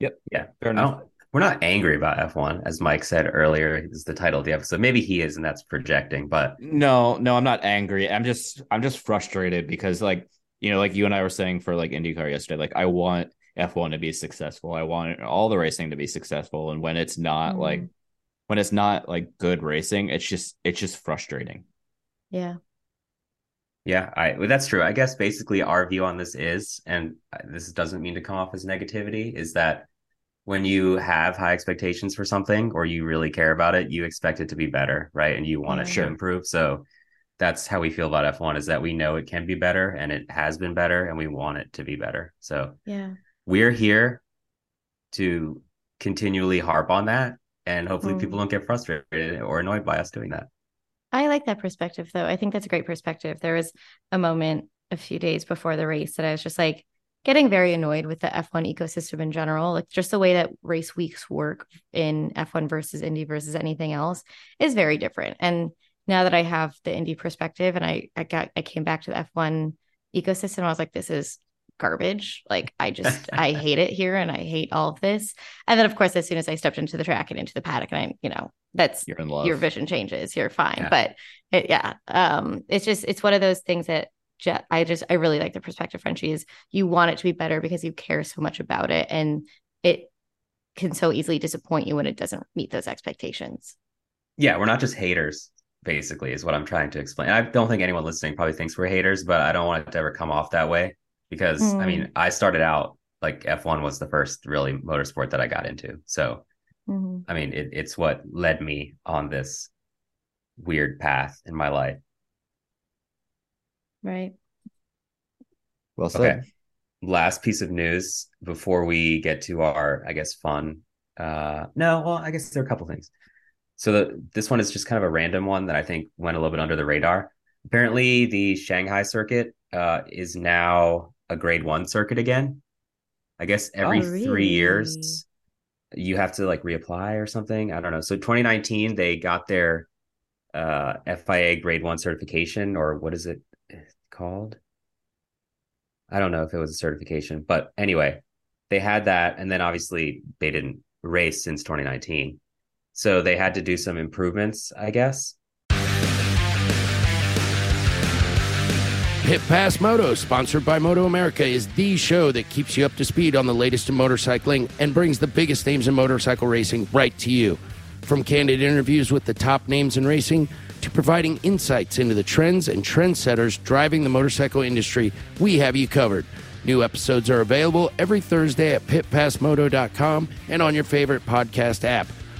Speaker 3: Yep.
Speaker 2: Yeah.
Speaker 1: Fair enough.
Speaker 2: we're not angry about F1, as Mike said earlier, is the title of the episode. Maybe he is, and that's projecting, but
Speaker 1: No, no, I'm not angry. I'm just I'm just frustrated because like, you know, like you and I were saying for like IndyCar yesterday, like I want F1 to be successful. I want all the racing to be successful. And when it's not
Speaker 3: Mhm.
Speaker 1: like when it's not like good racing, it's just it's just frustrating.
Speaker 3: Yeah.
Speaker 2: Yeah, I well, that's true. I guess basically our view on this is, and this doesn't mean to come off as negativity, is that when you have high expectations for something or you really care about it, you expect it to be better, right? And you want
Speaker 3: Yeah.
Speaker 2: it to
Speaker 1: Sure.
Speaker 2: improve. So that's how we feel about F1 is that we know it can be better and it has been better and we want it to be better. So
Speaker 3: Yeah.
Speaker 2: we're here to continually harp on that and hopefully
Speaker 3: Mm.
Speaker 2: people don't get frustrated or annoyed by us doing that.
Speaker 3: I like that perspective though. I think that's a great perspective. There was a moment a few days before the race that I was just like getting very annoyed with the F1 ecosystem in general. Like just the way that race weeks work in F1 versus Indy versus anything else is very different. And now that I have the indie perspective and I I got I came back to the F1 ecosystem, I was like, this is garbage. Like I just I hate it here and I hate all of this. And then of course, as soon as I stepped into the track and into the paddock, and I, you know, that's
Speaker 1: You're in love.
Speaker 3: your vision changes you're fine
Speaker 2: Yeah.
Speaker 3: but it, yeah um it's just it's one of those things that i just i really like the perspective frenchy is you want it to be better because you care so much about it and it can so easily disappoint you when it doesn't meet those expectations
Speaker 2: Yeah, we're not just haters, basically, is what I'm trying to explain. I don't think anyone listening probably thinks we're haters, but I don't want it to ever come off that way because I
Speaker 3: Mm.
Speaker 2: mean, I started out like F1 was the first really motorsport that I got into. So,
Speaker 3: Mhm.
Speaker 2: I mean, it, it's what led me on this weird path in my life.
Speaker 3: right
Speaker 1: well said.
Speaker 2: Okay. Last piece of news before we get to our, I guess, fun. Uh, no, well, I guess there are a couple things. So the, this one is just kind of a random one that I think went a little bit under the radar. Apparently, the Shanghai circuit uh, is now a grade one circuit again. I guess every
Speaker 3: Oh,
Speaker 2: three
Speaker 3: really?
Speaker 2: years you have to like reapply or something. I don't know. So 2019 they got their uh, FIA grade one certification, or what is it called? I don't know if it was a certification, but anyway, they had that, and then obviously they didn't race since 2019, so they had to do some improvements, I guess.
Speaker 4: Pit Pass Moto, sponsored by MotoAmerica, is the show that keeps you up to speed on the latest in motorcycling and brings the biggest names in motorcycle racing right to you. From candid interviews with the top names in racing to providing insights into the trends and trendsetters driving the motorcycle industry, we have you covered. New episodes are available every Thursday at pitpassmoto.com and on your favorite podcast app.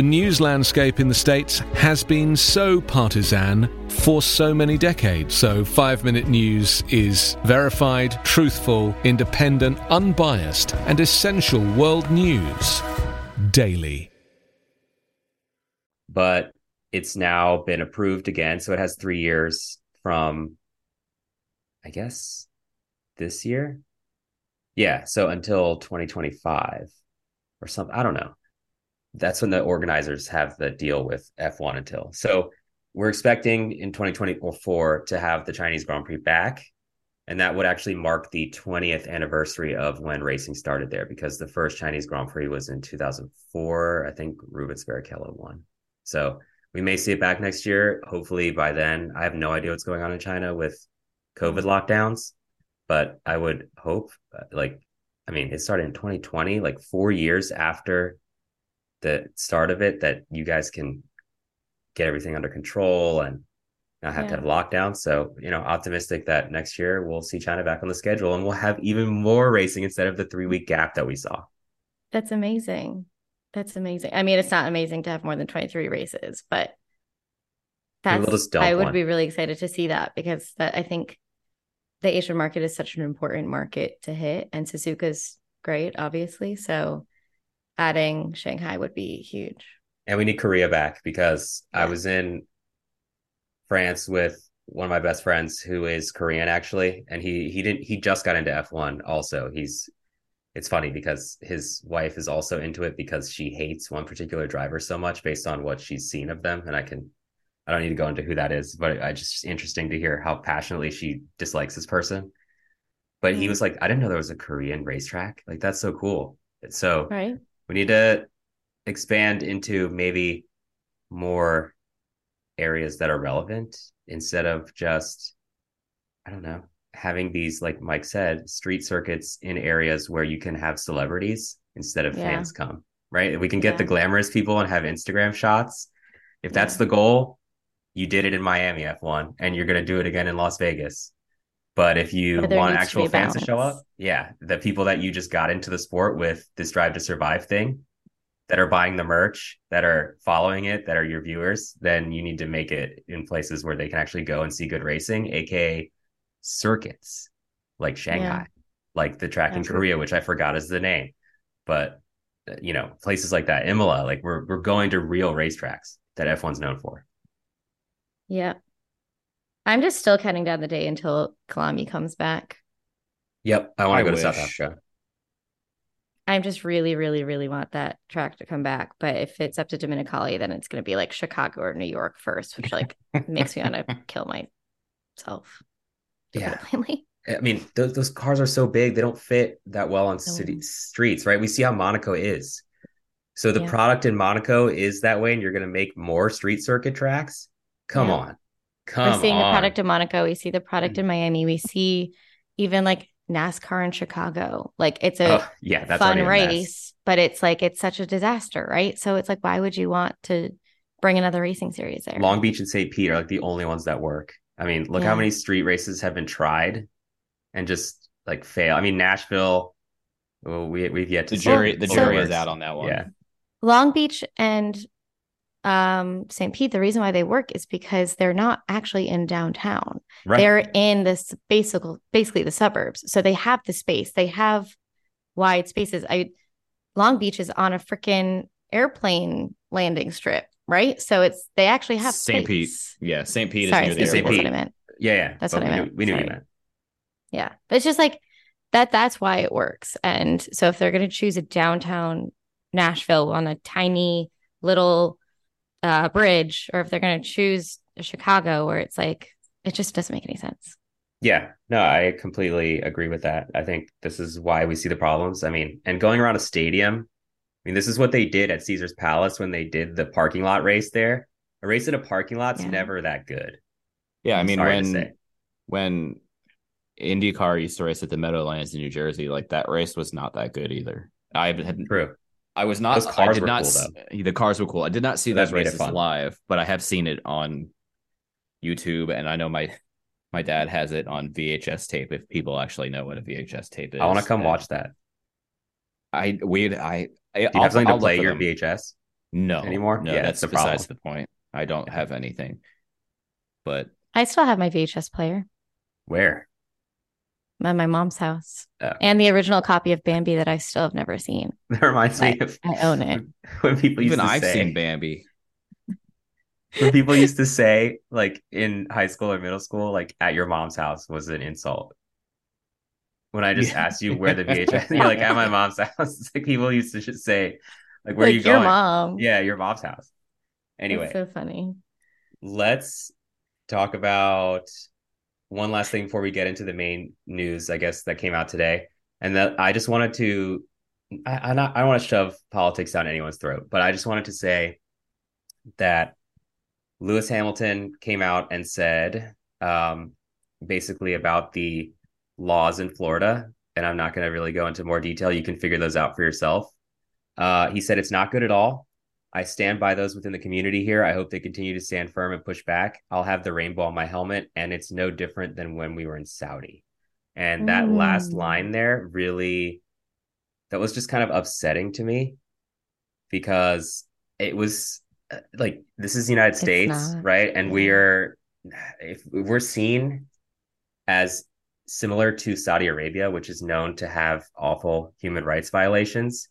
Speaker 5: the news landscape in the States has been so partisan for so many decades. So, five minute news is verified, truthful, independent, unbiased, and essential world news daily.
Speaker 2: But it's now been approved again. So it has three years from, I guess, this year. Yeah. So until 2025 or something. I don't know that's when the organizers have the deal with F1 until. So we're expecting in 2024 to have the Chinese Grand Prix back. And that would actually mark the 20th anniversary of when racing started there because the first Chinese Grand Prix was in 2004. I think Rubens Barrichello won. So we may see it back next year. Hopefully by then, I have no idea what's going on in China with COVID lockdowns, but I would hope, uh, like, I mean, it started in 2020, like four years after the start of it that you guys can get everything under control and not have
Speaker 3: Yeah.
Speaker 2: to have lockdown. So, you know, optimistic that next year we'll see China back on the schedule and we'll have even more racing instead of the three week gap that we saw.
Speaker 3: That's amazing. That's amazing. I mean, it's not amazing to have more than 23 races, but that's I would
Speaker 2: one.
Speaker 3: be really excited to see that because that I think the Asian market is such an important market to hit and Suzuka's great, obviously. So adding Shanghai would be huge.
Speaker 2: And we need Korea back because I was in France with one of my best friends who is Korean actually, and he he didn't he just got into F1 also. He's it's funny because his wife is also into it because she hates one particular driver so much based on what she's seen of them. And I can I don't need to go into who that is, but I just interesting to hear how passionately she dislikes this person. But he
Speaker 3: Mm.
Speaker 2: was like, I didn't know there was a Korean racetrack. Like that's so cool. So
Speaker 3: Right.
Speaker 2: We need to expand into maybe more areas that are relevant instead of just i don't know having these like mike said street circuits in areas where you can have celebrities instead of
Speaker 3: Yeah.
Speaker 2: fans come right we can get the glamorous people and have instagram shots if that's
Speaker 3: Yeah.
Speaker 2: the goal you did it in miami f1 and you're going to do it again in las vegas but if you want actual fans to show up yeah the people that you just got into the sport with this drive to survive thing that are buying the merch that are following it that are your viewers then you need to make it in places where they can actually go and see good racing aka circuits like shanghai like the track in
Speaker 3: Yeah.
Speaker 2: korea which i forgot is the name but uh, you know places like that imola like we're, we're going to real racetracks that f1's known for
Speaker 3: Yeah. I'm just still counting down the day until Kyalami comes back.
Speaker 2: yep i want to go to south
Speaker 1: wish.
Speaker 2: africa
Speaker 3: I'm just really, really, really want that track to come back. But if it's up to Domenicali, then it's going to be like Chicago or New York first, which like makes me want to kill myself.
Speaker 2: Yeah.
Speaker 3: it plainly.
Speaker 2: I mean, those, those cars are so big, they don't fit that well on city streets, right? We see how Monaco is. So the
Speaker 3: Yeah.
Speaker 2: product in Monaco is that way, and you're going to make more street circuit tracks. Come
Speaker 3: Yeah.
Speaker 2: on. Come
Speaker 3: We're seeing
Speaker 2: on.
Speaker 3: the product in Monaco. We see the product in Miami. We see even like NASCAR in Chicago. Like it's a
Speaker 2: Oh, yeah, that's
Speaker 3: fun
Speaker 2: already a mess.
Speaker 3: race, but it's like it's such a disaster, right? So it's like, why would you want to bring another racing series there?
Speaker 2: Long Beach and St. Pete are like the only ones that work. I mean, look how many street races have been tried and just like fail. I mean, Nashville, well, we, we've yet to
Speaker 1: The
Speaker 2: see
Speaker 1: jury, the jury
Speaker 2: works.
Speaker 1: is out on that one.
Speaker 2: Yeah.
Speaker 3: Long Beach and um St. Pete, the reason why they work is because they're not actually in downtown.
Speaker 2: Right.
Speaker 3: They're in this basic basically the suburbs. So they have the space. They have wide spaces. I Long Beach is on a freaking airplane landing strip, right? So it's they actually have
Speaker 1: St. Pete. Yeah, St. Pete
Speaker 3: Sorry,
Speaker 1: is near
Speaker 3: St.
Speaker 1: the
Speaker 2: St.
Speaker 3: Pete,
Speaker 1: airport.
Speaker 3: that's what I meant.
Speaker 2: yeah. Yeah.
Speaker 3: That's
Speaker 2: but
Speaker 3: what I
Speaker 2: we
Speaker 3: meant.
Speaker 2: Knew, we knew you meant.
Speaker 3: Yeah. But it's just like that that's why it works. And so if they're going to choose a downtown Nashville on a tiny little uh, bridge, or if they're going to choose Chicago where it's like it just doesn't make any sense.
Speaker 2: Yeah, no, I completely agree with that. I think this is why we see the problems. I mean, and going around a stadium, I mean, this is what they did at Caesar's Palace when they did the parking lot race there. A race in a parking lot's
Speaker 3: Yeah.
Speaker 2: never that good.
Speaker 1: Yeah, I
Speaker 2: I'm
Speaker 1: mean when when IndyCar used to race at the Meadowlands in New Jersey, like that race was not that good either. I had
Speaker 2: True.
Speaker 1: I was not.
Speaker 2: Those
Speaker 1: I did
Speaker 2: were
Speaker 1: not.
Speaker 2: cool,
Speaker 1: s- the cars were cool. I did not see
Speaker 2: That
Speaker 1: those
Speaker 2: made
Speaker 1: races live, but I have seen it on YouTube, and I know my my dad has it on VHS tape. If people actually know what a VHS tape is,
Speaker 2: I want to come
Speaker 1: And
Speaker 2: watch that.
Speaker 1: I we I. I
Speaker 2: Do you have something to play your
Speaker 1: VHS?
Speaker 2: VHS?
Speaker 1: No
Speaker 2: anymore?
Speaker 1: No,
Speaker 2: Yeah,
Speaker 1: that's
Speaker 2: that's the
Speaker 1: besides
Speaker 2: problem.
Speaker 1: the point. I don't have anything, but
Speaker 3: I still have my VHS player
Speaker 2: Where?
Speaker 3: At my mom's house
Speaker 2: Oh.
Speaker 3: and the original copy of Bambi that I still have never seen.
Speaker 2: That reminds me
Speaker 3: I-
Speaker 2: of
Speaker 3: I own it.
Speaker 2: when people used
Speaker 1: even
Speaker 2: to
Speaker 1: I've
Speaker 2: say
Speaker 1: seen Bambi.
Speaker 2: when people used to say like in high school or middle school, like at your mom's house was an insult. When I just
Speaker 1: Yeah.
Speaker 2: asked you where the VHS, you're like at my mom's house. It's like people used to just say, like, where
Speaker 3: like
Speaker 2: are you
Speaker 3: your
Speaker 2: going?
Speaker 3: mom.
Speaker 2: Yeah, your mom's house. Anyway,
Speaker 3: That's so funny.
Speaker 2: let's talk about one last thing before we get into the main news, I guess, that came out today. And that I just wanted to, I, I not, I don't want to shove politics down anyone's throat, but I just wanted to say that Lewis Hamilton came out and said, um, basically about the laws in Florida. And I'm not going to really go into more detail. You can figure those out for yourself. Uh, he said it's not good at all. I stand by those within the community here. I hope they continue to stand firm and push back. I'll have the rainbow on my helmet, and it's no different than when we were in Saudi. And that last
Speaker 3: Mm.
Speaker 2: line there really, that was just kind of upsetting to me because it was uh, like, this is the United
Speaker 3: It's
Speaker 2: States,
Speaker 3: not.
Speaker 2: right? And
Speaker 3: Yeah.
Speaker 2: we're, if we're seen as similar to Saudi Arabia, which is known to have awful human rights violations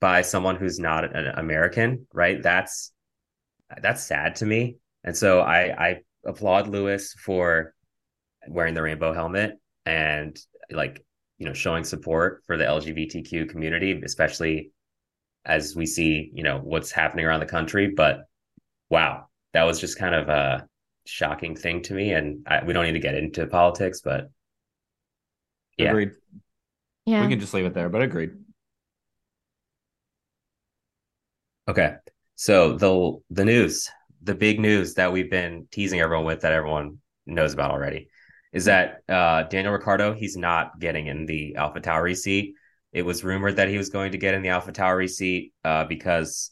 Speaker 2: by someone who's not an American, right? That's that's sad to me. And so I I applaud Lewis for wearing the rainbow helmet and like, you know, showing support for the LGBTQ community, especially as we see, you know, what's happening around the country, but wow, that was just kind of a shocking thing to me and I, we don't need to get into politics, but yeah.
Speaker 1: Agreed.
Speaker 3: Yeah.
Speaker 1: We can just leave it there, but agreed.
Speaker 2: Okay. So the the news, the big news that we've been teasing everyone with that everyone knows about already is that uh Daniel Ricciardo, he's not getting in the Alpha Tauri seat. It was rumored that he was going to get in the Alpha Tauri seat uh because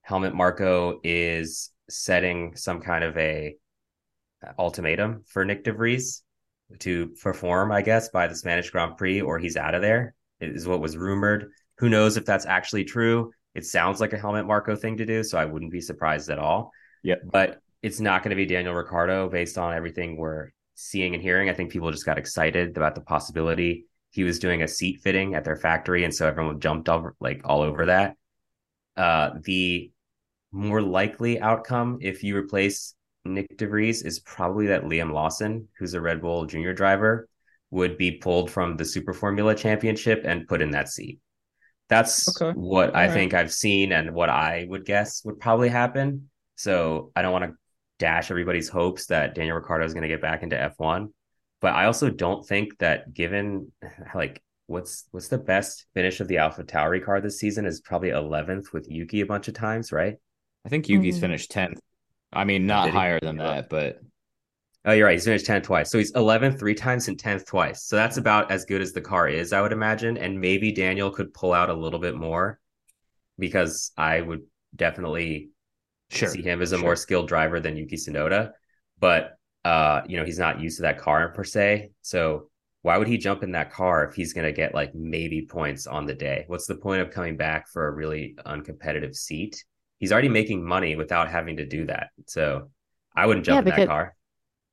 Speaker 2: Helmut Marko is setting some kind of a ultimatum for Nyck de Vries to perform, I guess, by the Spanish Grand Prix, or he's out of there, is what was rumored. Who knows if that's actually true? It sounds like a Helmut Marko thing to do, so I wouldn't be surprised at all.
Speaker 1: Yep.
Speaker 2: But it's not going to be Daniel Ricciardo based on everything we're seeing and hearing. I think people just got excited about the possibility. He was doing a seat fitting at their factory, and so everyone jumped over like all over that. Uh, the more likely outcome if you replace Nyck de Vries is probably that Liam Lawson, who's a Red Bull junior driver, would be pulled from the Super Formula Championship and put in that seat. That's
Speaker 1: Okay.
Speaker 2: what I
Speaker 1: All right.
Speaker 2: think I've seen and what I would guess would probably happen. So I don't want to dash everybody's hopes that Daniel Ricciardo is going to get back into F1, but I also don't think that given like what's what's the best finish of the Alpha Tauri car this season is probably 11th with Yuki a bunch of times, right?
Speaker 1: I think Yuki's
Speaker 3: Mhm.
Speaker 1: finished tenth. I mean, not higher than that, but
Speaker 2: Oh, you're right. He's finished 10th twice. So he's 11th three times and 10th twice. So that's about as good as the car is, I would imagine. And maybe Daniel could pull out a little bit more because I would definitely
Speaker 1: sure.
Speaker 2: see him as a
Speaker 1: sure.
Speaker 2: more skilled driver than Yuki Tsunoda. But, uh, you know, he's not used to that car per se. So why would he jump in that car if he's going to get like maybe points on the day? What's the point of coming back for a really uncompetitive seat? He's already making money without having to do that. So I wouldn't jump
Speaker 3: Yeah,
Speaker 2: in that car.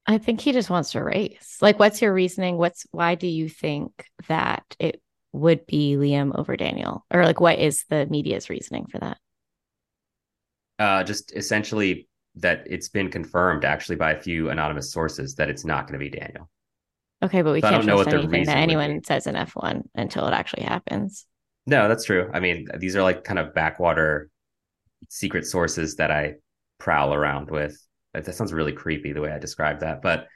Speaker 3: I think he just wants to race. Like, what's your reasoning? What's why do you think that it would be Liam over Daniel? Or like what is the media's reasoning for that?
Speaker 2: Uh, just essentially that it's been confirmed actually by a few anonymous sources that it's not going to be Daniel.
Speaker 3: Okay, but we
Speaker 2: So
Speaker 3: can't
Speaker 2: don't know
Speaker 3: trust
Speaker 2: what the
Speaker 3: anything
Speaker 2: reason
Speaker 3: that anyone says in F1 until it actually happens.
Speaker 2: No, that's true. I mean, these are like kind of backwater secret sources that I prowl around with. That, that sounds really creepy the way I described that, but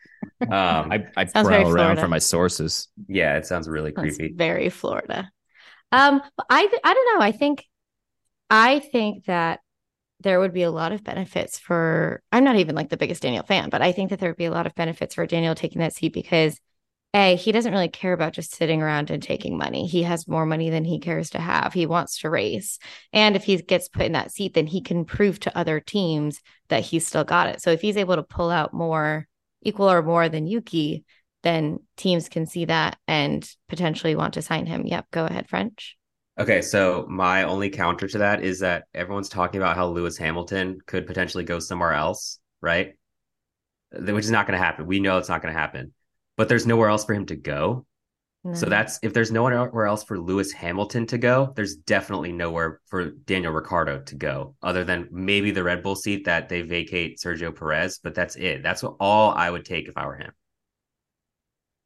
Speaker 2: um,
Speaker 1: I, I
Speaker 3: Sounds
Speaker 1: prowl around
Speaker 3: Florida.
Speaker 1: for my sources.
Speaker 2: yeah, it sounds really
Speaker 3: That's
Speaker 2: creepy.
Speaker 3: very Florida. Um, but I I don't know. I think I think that there would be a lot of benefits for I'm not even like the biggest Daniel fan, but I think that there would be a lot of benefits for Daniel taking that seat because A, he doesn't really care about just sitting around and taking money. He has more money than he cares to have. He wants to race. And if he gets put in that seat, then he can prove to other teams that he's still got it. So if he's able to pull out more equal or more than Yuki, then teams can see that and potentially want to sign him. Yep, go ahead, French.
Speaker 2: Okay, so my only counter to that is that everyone's talking about how Lewis Hamilton could potentially go somewhere else, right? Which is not going to happen. We know it's not going to happen, but there's nowhere else for him to go. So
Speaker 3: mm.
Speaker 2: that's if there's nowhere else for Lewis Hamilton to go, there's definitely nowhere for Daniel Ricciardo to go, other than maybe the Red Bull seat that they vacate Sergio Perez. But that's it. That's what, all I would take if I were him.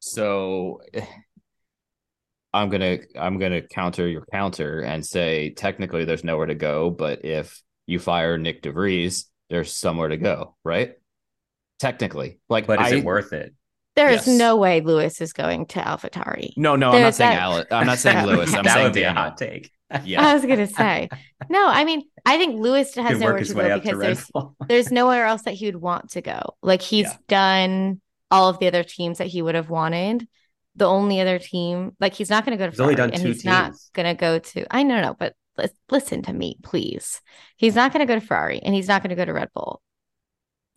Speaker 1: So I'm gonna I'm gonna counter your counter and say technically there's nowhere to go, but if you fire Nyck de Vries, there's somewhere to go, right? Technically, like
Speaker 2: But is
Speaker 1: I,
Speaker 2: it worth it?
Speaker 3: There is
Speaker 1: Yes.
Speaker 3: no way Lewis is going to AlphaTauri.
Speaker 1: No, no, I'm not saying
Speaker 3: that-
Speaker 1: Alex. I'm not saying Lewis. I'm
Speaker 2: that
Speaker 1: saying
Speaker 2: would be a
Speaker 1: Daniel.
Speaker 2: hot take.
Speaker 1: Yeah.
Speaker 3: I was gonna say no. I mean, I think Lewis has
Speaker 2: Could
Speaker 3: nowhere to go
Speaker 2: up to
Speaker 3: because there's there's nowhere else that he would want to go. Like he's
Speaker 1: Yeah.
Speaker 3: done all of the other teams that he would have wanted. The only other team, like he's not going to go to
Speaker 2: He's only
Speaker 3: Ferrari,
Speaker 2: done
Speaker 3: and
Speaker 2: two
Speaker 3: he's not going to go to. I know, no, but lis- listen to me, please. He's not going to go to Ferrari, and he's not going to go to Red Bull.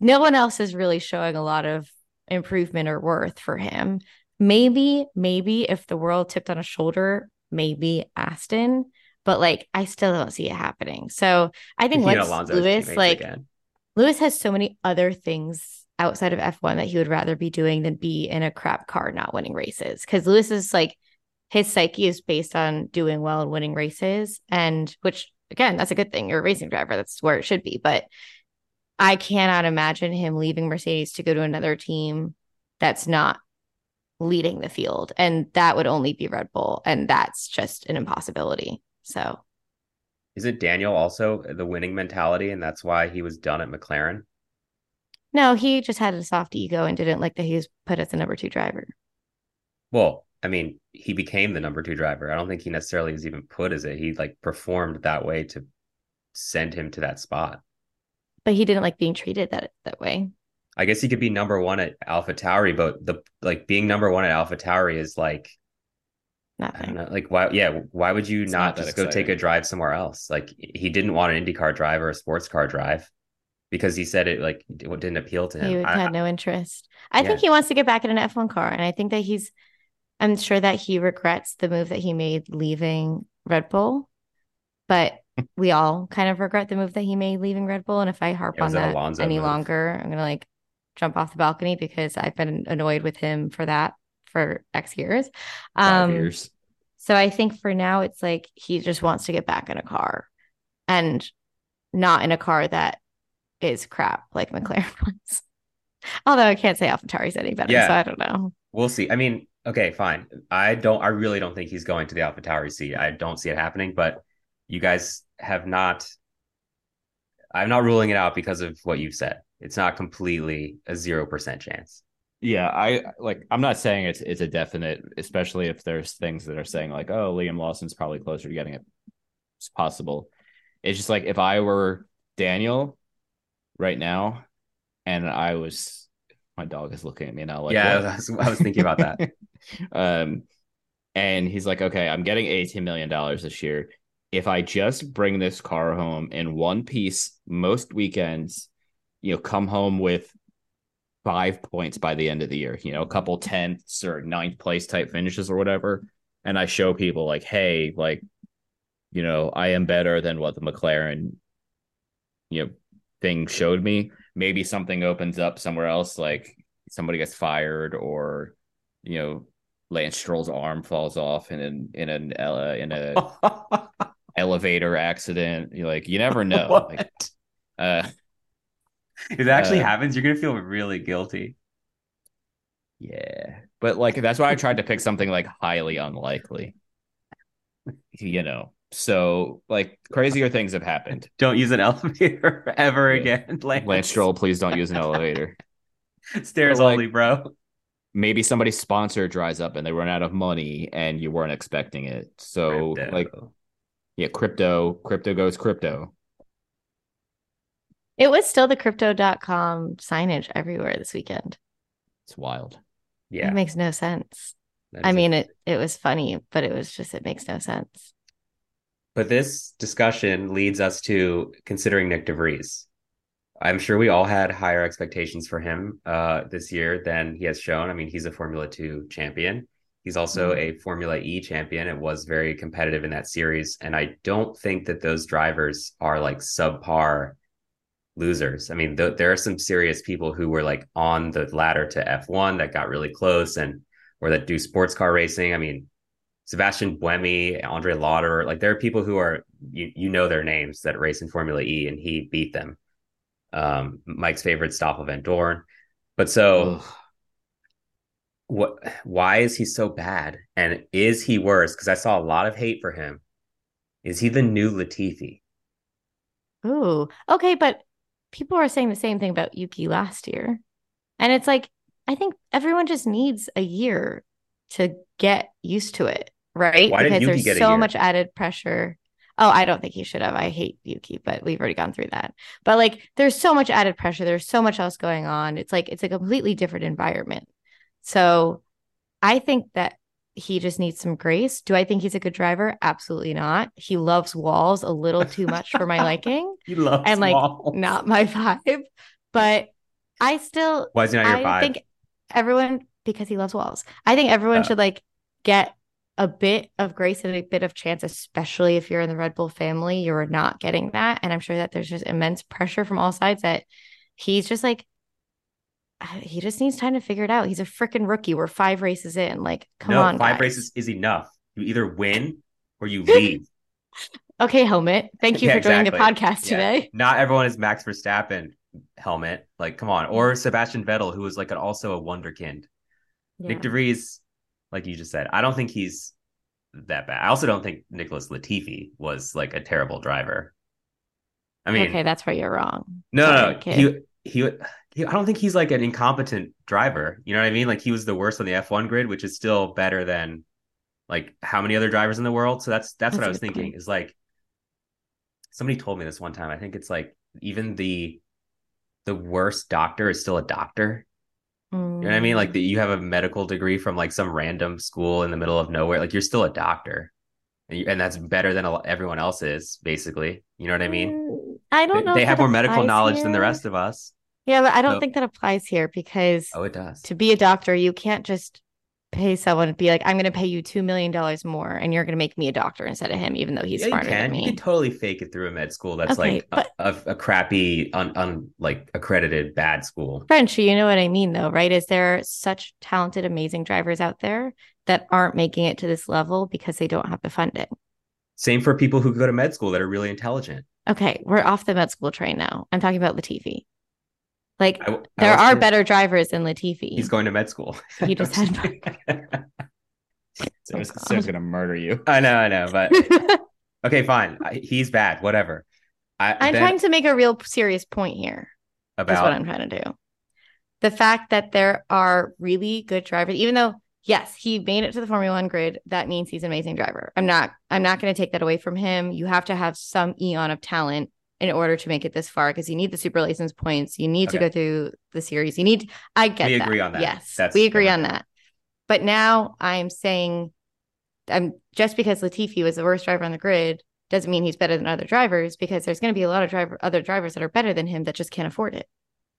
Speaker 3: No one else is really showing a lot of improvement or worth for him. Maybe, maybe if the world tipped on a shoulder, maybe Aston, but like I still don't see it happening. So I think once
Speaker 2: Alonso's
Speaker 3: Lewis, like
Speaker 2: again.
Speaker 3: Lewis has so many other things outside of F1 that he would rather be doing than be in a crap car not winning races. Because Lewis is like his psyche is based on doing well and winning races. And which again, that's a good thing. You're a racing driver. That's where it should be. But I cannot imagine him leaving Mercedes to go to another team that's not leading the field. And that would only be Red Bull. And that's just an impossibility. So
Speaker 2: is it Daniel also the winning mentality, and that's why he was done at McLaren?
Speaker 3: no, he just had a soft ego and didn't like that he was put as the number two driver.
Speaker 2: Well, I mean, he became the number two driver. I don't think he necessarily was even put as it. He like performed that way to send him to that spot.
Speaker 3: But he didn't like being treated that that way.
Speaker 2: I guess he could be number one at Alpha Tauri, but the like being number one at Alpha Tauri is like I don't
Speaker 3: Nothing.
Speaker 2: know, like why? Yeah, why would you not,
Speaker 1: not
Speaker 2: just go take a drive somewhere else? Like he didn't want an IndyCar drive or a sports car drive because he said it like it didn't appeal to
Speaker 3: He
Speaker 2: him. I-
Speaker 3: had no interest. I
Speaker 2: Yeah.
Speaker 3: think he wants to get back in an F1 car, and I think that he's. I'm sure that he regrets the move that he made leaving Red Bull, but we all kind of regret the move that he made leaving Red Bull. And if I harp
Speaker 2: was
Speaker 3: on that
Speaker 2: Alonso
Speaker 3: any
Speaker 2: move.
Speaker 3: longer, I'm gonna like jump off the balcony because I've been annoyed with him for that for X years. Um,
Speaker 1: years.
Speaker 3: So I think for now, it's like he just wants to get back in a car and not in a car that is crap like McLaren was. Although I can't say AlphaTauri's any better,
Speaker 2: Yeah.
Speaker 3: so I don't know.
Speaker 2: We'll see. I mean, okay, fine. I don't. I really don't think he's going to the Alpha Tauri seat. I don't see it happening. But you guys have not. I'm not ruling it out because of what you've said. It's not completely a zero percent chance.
Speaker 1: Yeah, I like. I'm not saying it's it's a definite, especially if there's things that are saying like, oh, Liam Lawson's probably closer to getting it. It's possible. It's just like if I were Daniel right now, and I was, my dog is looking at me now. Like,
Speaker 2: yeah. I was, I was thinking about that.
Speaker 1: um, and he's like, okay, I'm getting 18 million dollars this year. If I just bring this car home in one piece most weekends, you know, come home with five points by the end of the year, you know, a couple tenths or ninth place type finishes or whatever. And I show people like, hey, like, you know, I am better than what the McLaren, you know, thing showed me. Maybe something opens up somewhere else, like somebody gets fired or, you know, Lance Stroll's arm falls off in an in an uh, in a elevator accident. You like you never know.
Speaker 2: What?
Speaker 1: Like, uh,
Speaker 2: if it actually
Speaker 1: Uh,
Speaker 2: happens, you're gonna feel really guilty.
Speaker 1: Yeah. But like that's why I tried to pick something like highly unlikely. You know. So like crazier things have happened.
Speaker 2: Don't use an elevator ever
Speaker 1: Yeah.
Speaker 2: again. Lance,
Speaker 1: Lance Stroll, please don't use an elevator.
Speaker 2: Stairs
Speaker 1: like-
Speaker 2: only, bro.
Speaker 1: Maybe somebody's sponsor dries up and they run out of money and you weren't expecting it. So
Speaker 2: Crypto.
Speaker 1: like yeah, crypto, crypto goes crypto.
Speaker 3: It was still the crypto.com signage everywhere this weekend.
Speaker 1: It's wild.
Speaker 2: yeah.
Speaker 3: It makes no sense.
Speaker 2: that
Speaker 3: I mean, it it was funny, but it was just it makes no sense.
Speaker 2: But this discussion leads us to considering Nyck de Vries. I'm sure we all had higher expectations for him uh, this year than he has shown. I mean, he's a Formula Two champion. He's also a Formula E champion. It was very competitive in that series. And I don't think that those drivers are like subpar losers. I mean, th- there are some serious people who were like on the ladder to F1 that got really close and or that do sports car racing. I mean, Sebastian Buemi, Andre Lotterer, like there are people who are you you know their names that race in Formula E and he beat them. Um, Mike's favorite Stoffel Vandoorne. But so
Speaker 1: Ugh.
Speaker 2: What why is he so bad? And is he worse? Because I saw a lot of hate for him. Is he the new Latifi?
Speaker 3: Ooh, okay, but people are saying the same thing about Yuki last year. And it's like, I think everyone just needs a year to get used to it, right?
Speaker 2: Why
Speaker 3: because there's so much added pressure. Oh, I don't think he should have. I hate Yuki, but we've already gone through that. But like, there's so much added pressure. There's so much else going on. It's like, it's a completely different environment. So I think that he just needs some grace. Do I think he's a good driver? Absolutely not. He loves walls a little too much for my liking
Speaker 2: He loves
Speaker 3: and like
Speaker 2: walls.
Speaker 3: not my vibe. But I still
Speaker 2: Why is he not your
Speaker 3: I
Speaker 2: vibe?
Speaker 3: think everyone because he loves walls. I think everyone should like get a bit of grace and a bit of chance, especially if you're in the Red Bull family. You're not getting that, and I'm sure that there's just immense pressure from all sides. That he's just like he just needs time to figure it out. He's a freaking rookie. We're five races in. Like, come
Speaker 2: no,
Speaker 3: on,
Speaker 2: five
Speaker 3: guys.
Speaker 2: races is enough. You either win or you leave.
Speaker 3: Okay, Helmut. Thank you
Speaker 2: Yeah,
Speaker 3: for joining the podcast
Speaker 2: Yeah.
Speaker 3: today.
Speaker 2: Not everyone is Max Verstappen Helmut. Like, come on. Or Sebastian Vettel, who was like an, also a wonderkind. Nick
Speaker 3: Yeah.
Speaker 2: de Vries, like you just said, I don't think he's that bad. I also don't think Nicholas Latifi was like a terrible driver. I mean,
Speaker 3: okay, that's where you're wrong.
Speaker 2: no,
Speaker 3: Sorry,
Speaker 2: no, no. He, he, he, I don't think he's like an incompetent driver. You know what I mean? Like he was the worst on the F1 grid, which is still better than like how many other drivers in the world. So that's that's,
Speaker 3: That's
Speaker 2: what I was thinking.
Speaker 3: point.
Speaker 2: Is like somebody told me this one time. I think it's like even the the worst doctor is still a doctor. You know what I mean?
Speaker 3: Mm.
Speaker 2: Like that you have a medical degree from like some random school in the middle of nowhere. Like you're still a doctor, and, you, and that's better than a, everyone else is. Basically, you know what I mean?
Speaker 3: Mm, I
Speaker 2: They,
Speaker 3: don't know.
Speaker 2: they
Speaker 3: if
Speaker 2: have more medical knowledge than the rest of us.
Speaker 3: Yeah, but I don't
Speaker 2: So-
Speaker 3: think that applies here because
Speaker 2: Oh, it does.
Speaker 3: to be a doctor, you can't just pay someone to be like, I'm going to pay you $2 million more and you're going to make me a doctor instead of him, even though he's
Speaker 2: yeah,
Speaker 3: smarter than
Speaker 2: can. You can totally fake it through a med school that's
Speaker 3: Okay,
Speaker 2: like a-
Speaker 3: but-
Speaker 2: a, a, crappy, un, un like accredited bad school.
Speaker 3: French, you know what I mean, though, right? Is there such talented, amazing drivers out there that aren't making it to this level because they don't have the funding?
Speaker 2: Same for people who go to med school that are really intelligent.
Speaker 3: Okay, we're off the med school train now. I'm talking about Latifi. Like,
Speaker 2: I, I
Speaker 3: there are
Speaker 2: too.
Speaker 3: better drivers than Latifi.
Speaker 2: He's going to med school.
Speaker 3: He just had-
Speaker 1: Sarah's,
Speaker 3: God.
Speaker 1: Sarah's gonna murder you.
Speaker 2: I know, I know, but okay, fine. He's bad. Whatever. I,
Speaker 3: I'm
Speaker 2: then
Speaker 3: trying to make a real serious point here. That's
Speaker 2: about
Speaker 3: what I'm trying to do. The fact that there are really good drivers, even though yes, he made it to the Formula One grid, that means he's an amazing driver. I'm not I'm not going to take that away from him. You have to have some eon of talent in order to make it this far because you need the super license points. You need to go through the series. You need I get
Speaker 2: We
Speaker 3: that.
Speaker 2: agree on that.
Speaker 3: Yes.
Speaker 2: That's-
Speaker 3: we agree on that. But now I'm saying I'm just because Latifi was the worst driver on the grid doesn't mean he's better than other drivers because there's going to be a lot of driver other drivers that are better than him that just can't afford it.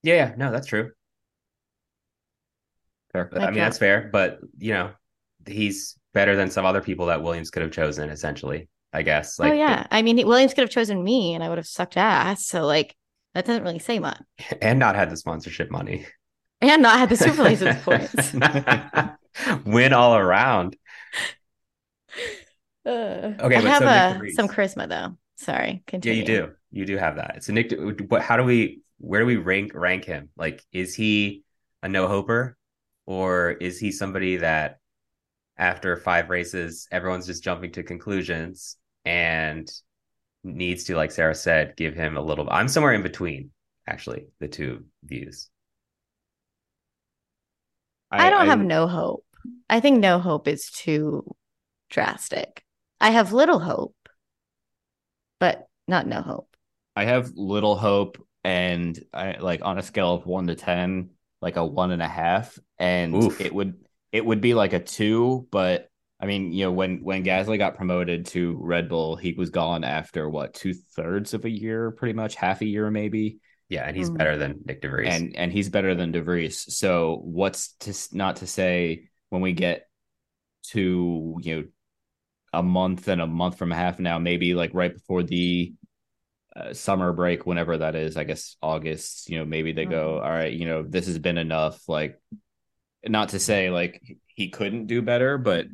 Speaker 2: yeah, yeah, no, that's true.
Speaker 1: Fair.
Speaker 2: I mean,
Speaker 3: yeah.
Speaker 2: that's fair, but you know, he's better than some other people that Williams could have chosen. Essentially, I guess. Like,
Speaker 3: oh yeah, I mean Williams could have chosen me and I would have sucked ass. So like that doesn't really say much.
Speaker 2: and not had the sponsorship money.
Speaker 3: And not had the super license points.
Speaker 2: Win all around.
Speaker 3: Uh,
Speaker 2: Okay,
Speaker 3: I have
Speaker 2: so Nick
Speaker 3: uh, some charisma though. Sorry, continue.
Speaker 2: Yeah, you do. You do have that. So Nick, what? How do we? Where do we rank rank him? Like, is he a no hoper? Or is he somebody that after five races, everyone's just jumping to conclusions and needs to, like Sarah said, give him a little. I'm somewhere in between, actually, the two views.
Speaker 3: I, don't have no hope. I think no hope is too drastic. I have little hope, but not no hope.
Speaker 1: I have little hope, and I like on a scale of one to ten, like a one and a half, and
Speaker 2: Oof.
Speaker 1: it would it would be like a two. But I mean, you know, when when Gasly got promoted to Red Bull, he was gone after what two thirds of a year, pretty much half a year, maybe.
Speaker 2: Yeah, and he's
Speaker 3: Mhm.
Speaker 2: better than Nyck de Vries.
Speaker 1: and and he's better than de Vries. So what's to not to say when we get to you know a month and a month from a half now, maybe like right before the uh, summer break, whenever that is, I guess August. You know, maybe they go, all right, you know, this has been enough. Like, not to say like he couldn't do better, but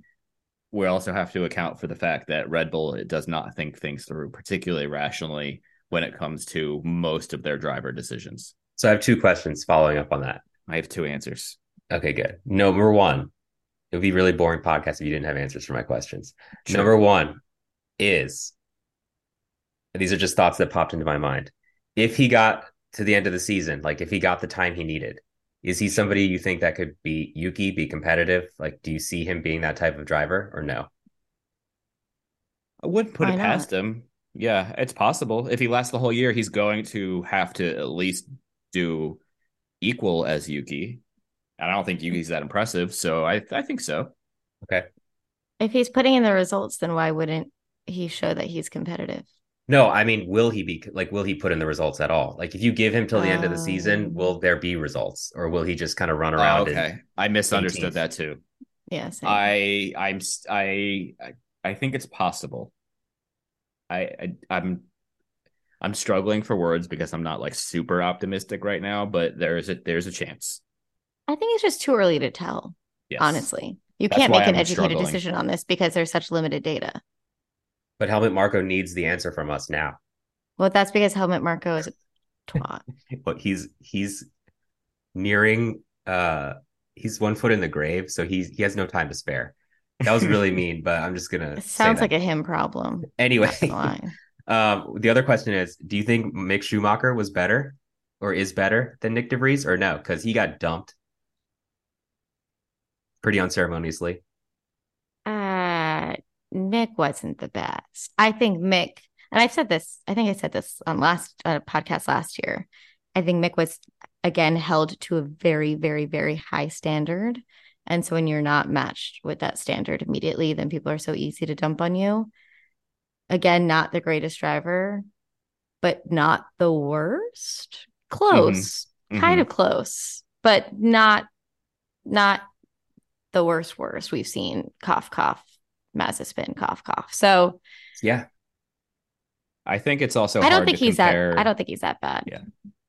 Speaker 1: we also have to account for the fact that Red Bull it does not think things through particularly rationally when it comes to most of their driver decisions.
Speaker 2: so I have two questions following up on that.
Speaker 1: I have two answers.
Speaker 2: Okay, good. Number one, it would be a really boring podcast if you didn't have answers for my questions.
Speaker 1: Sure.
Speaker 2: Number one is these are just thoughts that popped into my mind. If he got to the end of the season, like if he got the time he needed, is he somebody you think that could be Yuki, be competitive? Like, do you see him being that type of driver or no?
Speaker 1: I wouldn't put
Speaker 3: Why
Speaker 1: it
Speaker 3: not?
Speaker 1: past him. Yeah, it's possible. If he lasts the whole year, he's going to have to at least do equal as Yuki. And I don't think Yuki's that impressive, so I I think so.
Speaker 2: Okay.
Speaker 3: If he's putting in the results, then why wouldn't he show that he's competitive?
Speaker 2: No, I mean, will he be like, will he put in the results at all? Like, if you give him till the end of the season,
Speaker 3: Um,
Speaker 2: will there be results or will he just kind of run
Speaker 1: Oh,
Speaker 2: around? and-
Speaker 1: okay, I misunderstood
Speaker 2: 18th.
Speaker 1: that too.
Speaker 3: Yeah.
Speaker 1: I I'm I, I think it's possible. I, I I'm I'm struggling for words because I'm not like super optimistic right now, but there's a there's a chance.
Speaker 3: I think it's just too early to tell,
Speaker 1: Yes.
Speaker 3: honestly. You
Speaker 1: That's
Speaker 3: can't make an
Speaker 1: I'm
Speaker 3: educated
Speaker 1: struggling.
Speaker 3: decision on this because there's such limited data.
Speaker 2: But Helmut Marko needs the answer from us now.
Speaker 3: Well, that's because Helmut Marko is a twat.
Speaker 2: But he's he's nearing uh he's one foot in the grave, so he's he has no time to spare. That was really mean, but I'm just gonna
Speaker 3: It sounds like a him problem.
Speaker 2: anyway. Um, the other question is, do you think Mick Schumacher was better or is better than Nyck de Vries or no? Because he got dumped pretty unceremoniously.
Speaker 3: Mick wasn't the best. I think Mick, and I've said this, I think I said this on last uh, podcast last year. I think Mick was again held to a very, very, very high standard. And so when you're not matched with that standard immediately, then people are so easy to dump on you. Again, not the greatest driver, but not the worst. Close, kind of close, but not not the worst worst we've seen. Cough cough, Mazepin cough cough. So
Speaker 2: Yeah.
Speaker 1: I think it's also
Speaker 3: I don't think he's
Speaker 1: compare,
Speaker 3: that. I don't think he's that bad.
Speaker 1: Yeah.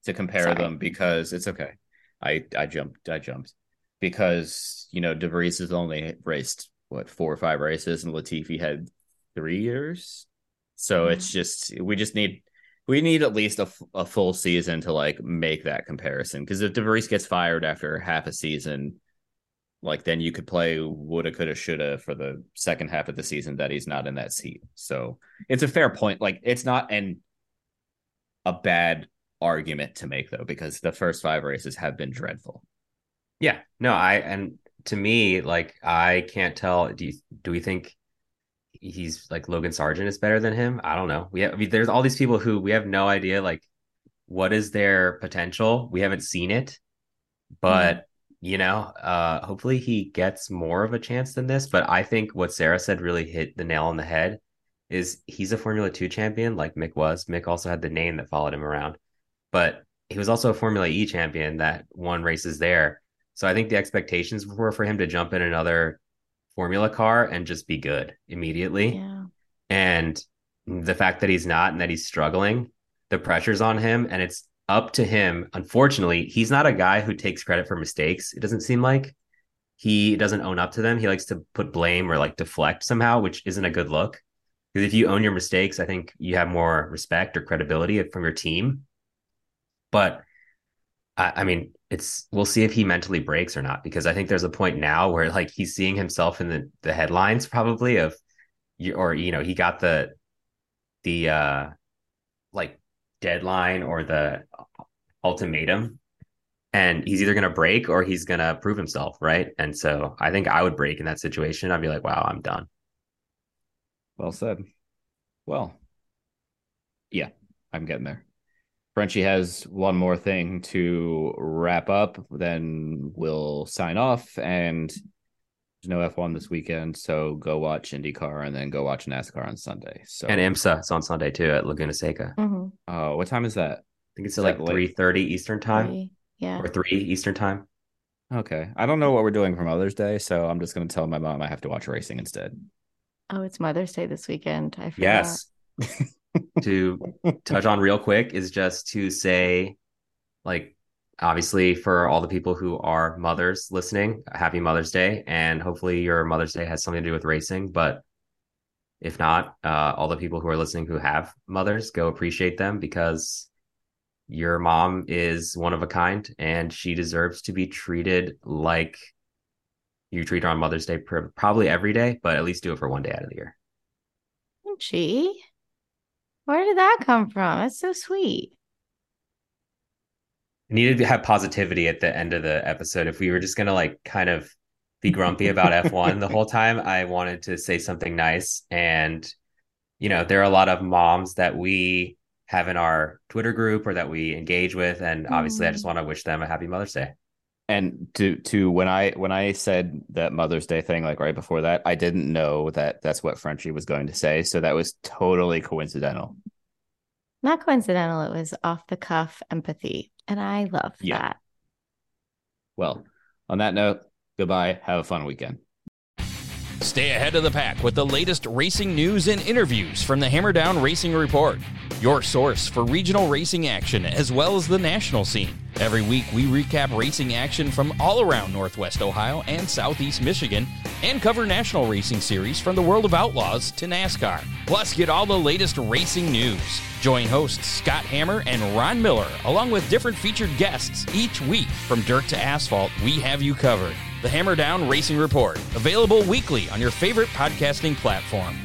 Speaker 1: to compare
Speaker 3: Sorry.
Speaker 1: them because it's okay. I I jumped I jumped because you know de Vries has only raced what four or five races and Latifi had three years, so
Speaker 3: Yeah.
Speaker 1: it's just we just need we need at least a, f- a full season to like make that comparison because if de Vries gets fired after half a season, like then you could play woulda coulda shoulda for the second half of the season that he's not in that seat. So it's a fair point. Like it's not an a bad argument to make though because the first five races have been dreadful.
Speaker 2: Yeah. No, I and to me, like I can't tell. Do you do we think he's like Logan Sargeant is better than him? I don't know. We have I mean, there's all these people who we have no idea like what is their potential. We haven't seen it, but mm-hmm. You know, uh, hopefully he gets more of a chance than this. But I think what Sarah said really hit the nail on the head. Is he's a Formula Two champion like Mick was? Mick also had the name that followed him around, but he was also a Formula E champion that won races there. So I think the expectations were for him to jump in another formula car and just be good immediately.
Speaker 3: Yeah.
Speaker 2: And the fact that he's not and that he's struggling, the pressure's on him and it's up to him. Unfortunately, he's not a guy who takes credit for mistakes. It doesn't seem like he doesn't own up to them. He likes to put blame or like deflect somehow, which isn't a good look. Because if you own your mistakes, I think you have more respect or credibility from your team. But I, I mean, it's we'll see if he mentally breaks or not because I think there's a point now where like he's seeing himself in the the headlines probably of you or you know he got the the uh like deadline or the ultimatum and he's either going to break or he's going to prove himself right and so I think I would break in that situation I'd be like wow I'm done
Speaker 1: Well said. Well, yeah, I'm getting there. Frenchy has one more thing to wrap up, then we'll sign off. And there's no F1 this weekend, so go watch IndyCar and then go watch NASCAR on Sunday. So,
Speaker 2: and IMSA it's on Sunday too at Laguna Seca I
Speaker 3: Mhm.
Speaker 1: uh, what time is that?
Speaker 2: Think it's at like
Speaker 1: late?
Speaker 2: 3:30 Eastern time
Speaker 3: Three. Yeah.
Speaker 2: or 3 Eastern time
Speaker 1: Okay, I don't know what we're doing for Mother's Day, so I'm just going to tell my mom I have to watch racing instead.
Speaker 3: Oh, it's Mother's Day this weekend. I forgot.
Speaker 2: Yes. to touch on real quick is just to say, like, obviously, for all the people who are mothers listening, happy Mother's Day. And hopefully, your Mother's Day has something to do with racing. But if not, uh, all the people who are listening who have mothers, go appreciate them because your mom is one of a kind and she deserves to be treated like you treat her on Mother's Day, pr- probably every day, but at least do it for one day out of the year.
Speaker 3: Gee, where did that come from? That's so sweet.
Speaker 2: I needed to have positivity at the end of the episode. If we were just gonna like kind of be grumpy about F1 the whole time, I wanted to say something nice. And you know, there are a lot of moms that we have in our Twitter group or that we engage with, and obviously, I just mm. want to wish them a happy Mother's Day.
Speaker 1: And to to when I when I said that Mother's Day thing, like right before that, I didn't know that that's what Frenchy was going to say, so that was totally coincidental.
Speaker 3: Not coincidental. It was off the cuff empathy. And I love
Speaker 1: Yeah.
Speaker 3: that.
Speaker 1: Well, on that note, goodbye. Have a fun weekend.
Speaker 6: Stay ahead of the pack with the latest racing news and interviews from the Hammer Down Racing Report, your source for regional racing action as well as the national scene. Every week, we recap racing action from all around Northwest Ohio and Southeast Michigan and cover national racing series from the World of Outlaws to NASCAR. Plus, get all the latest racing news. Join hosts Scott Hammer and Ron Miller, along with different featured guests each week. From dirt to asphalt, we have you covered. The Hammer Down Racing Report, available weekly on your favorite podcasting platform.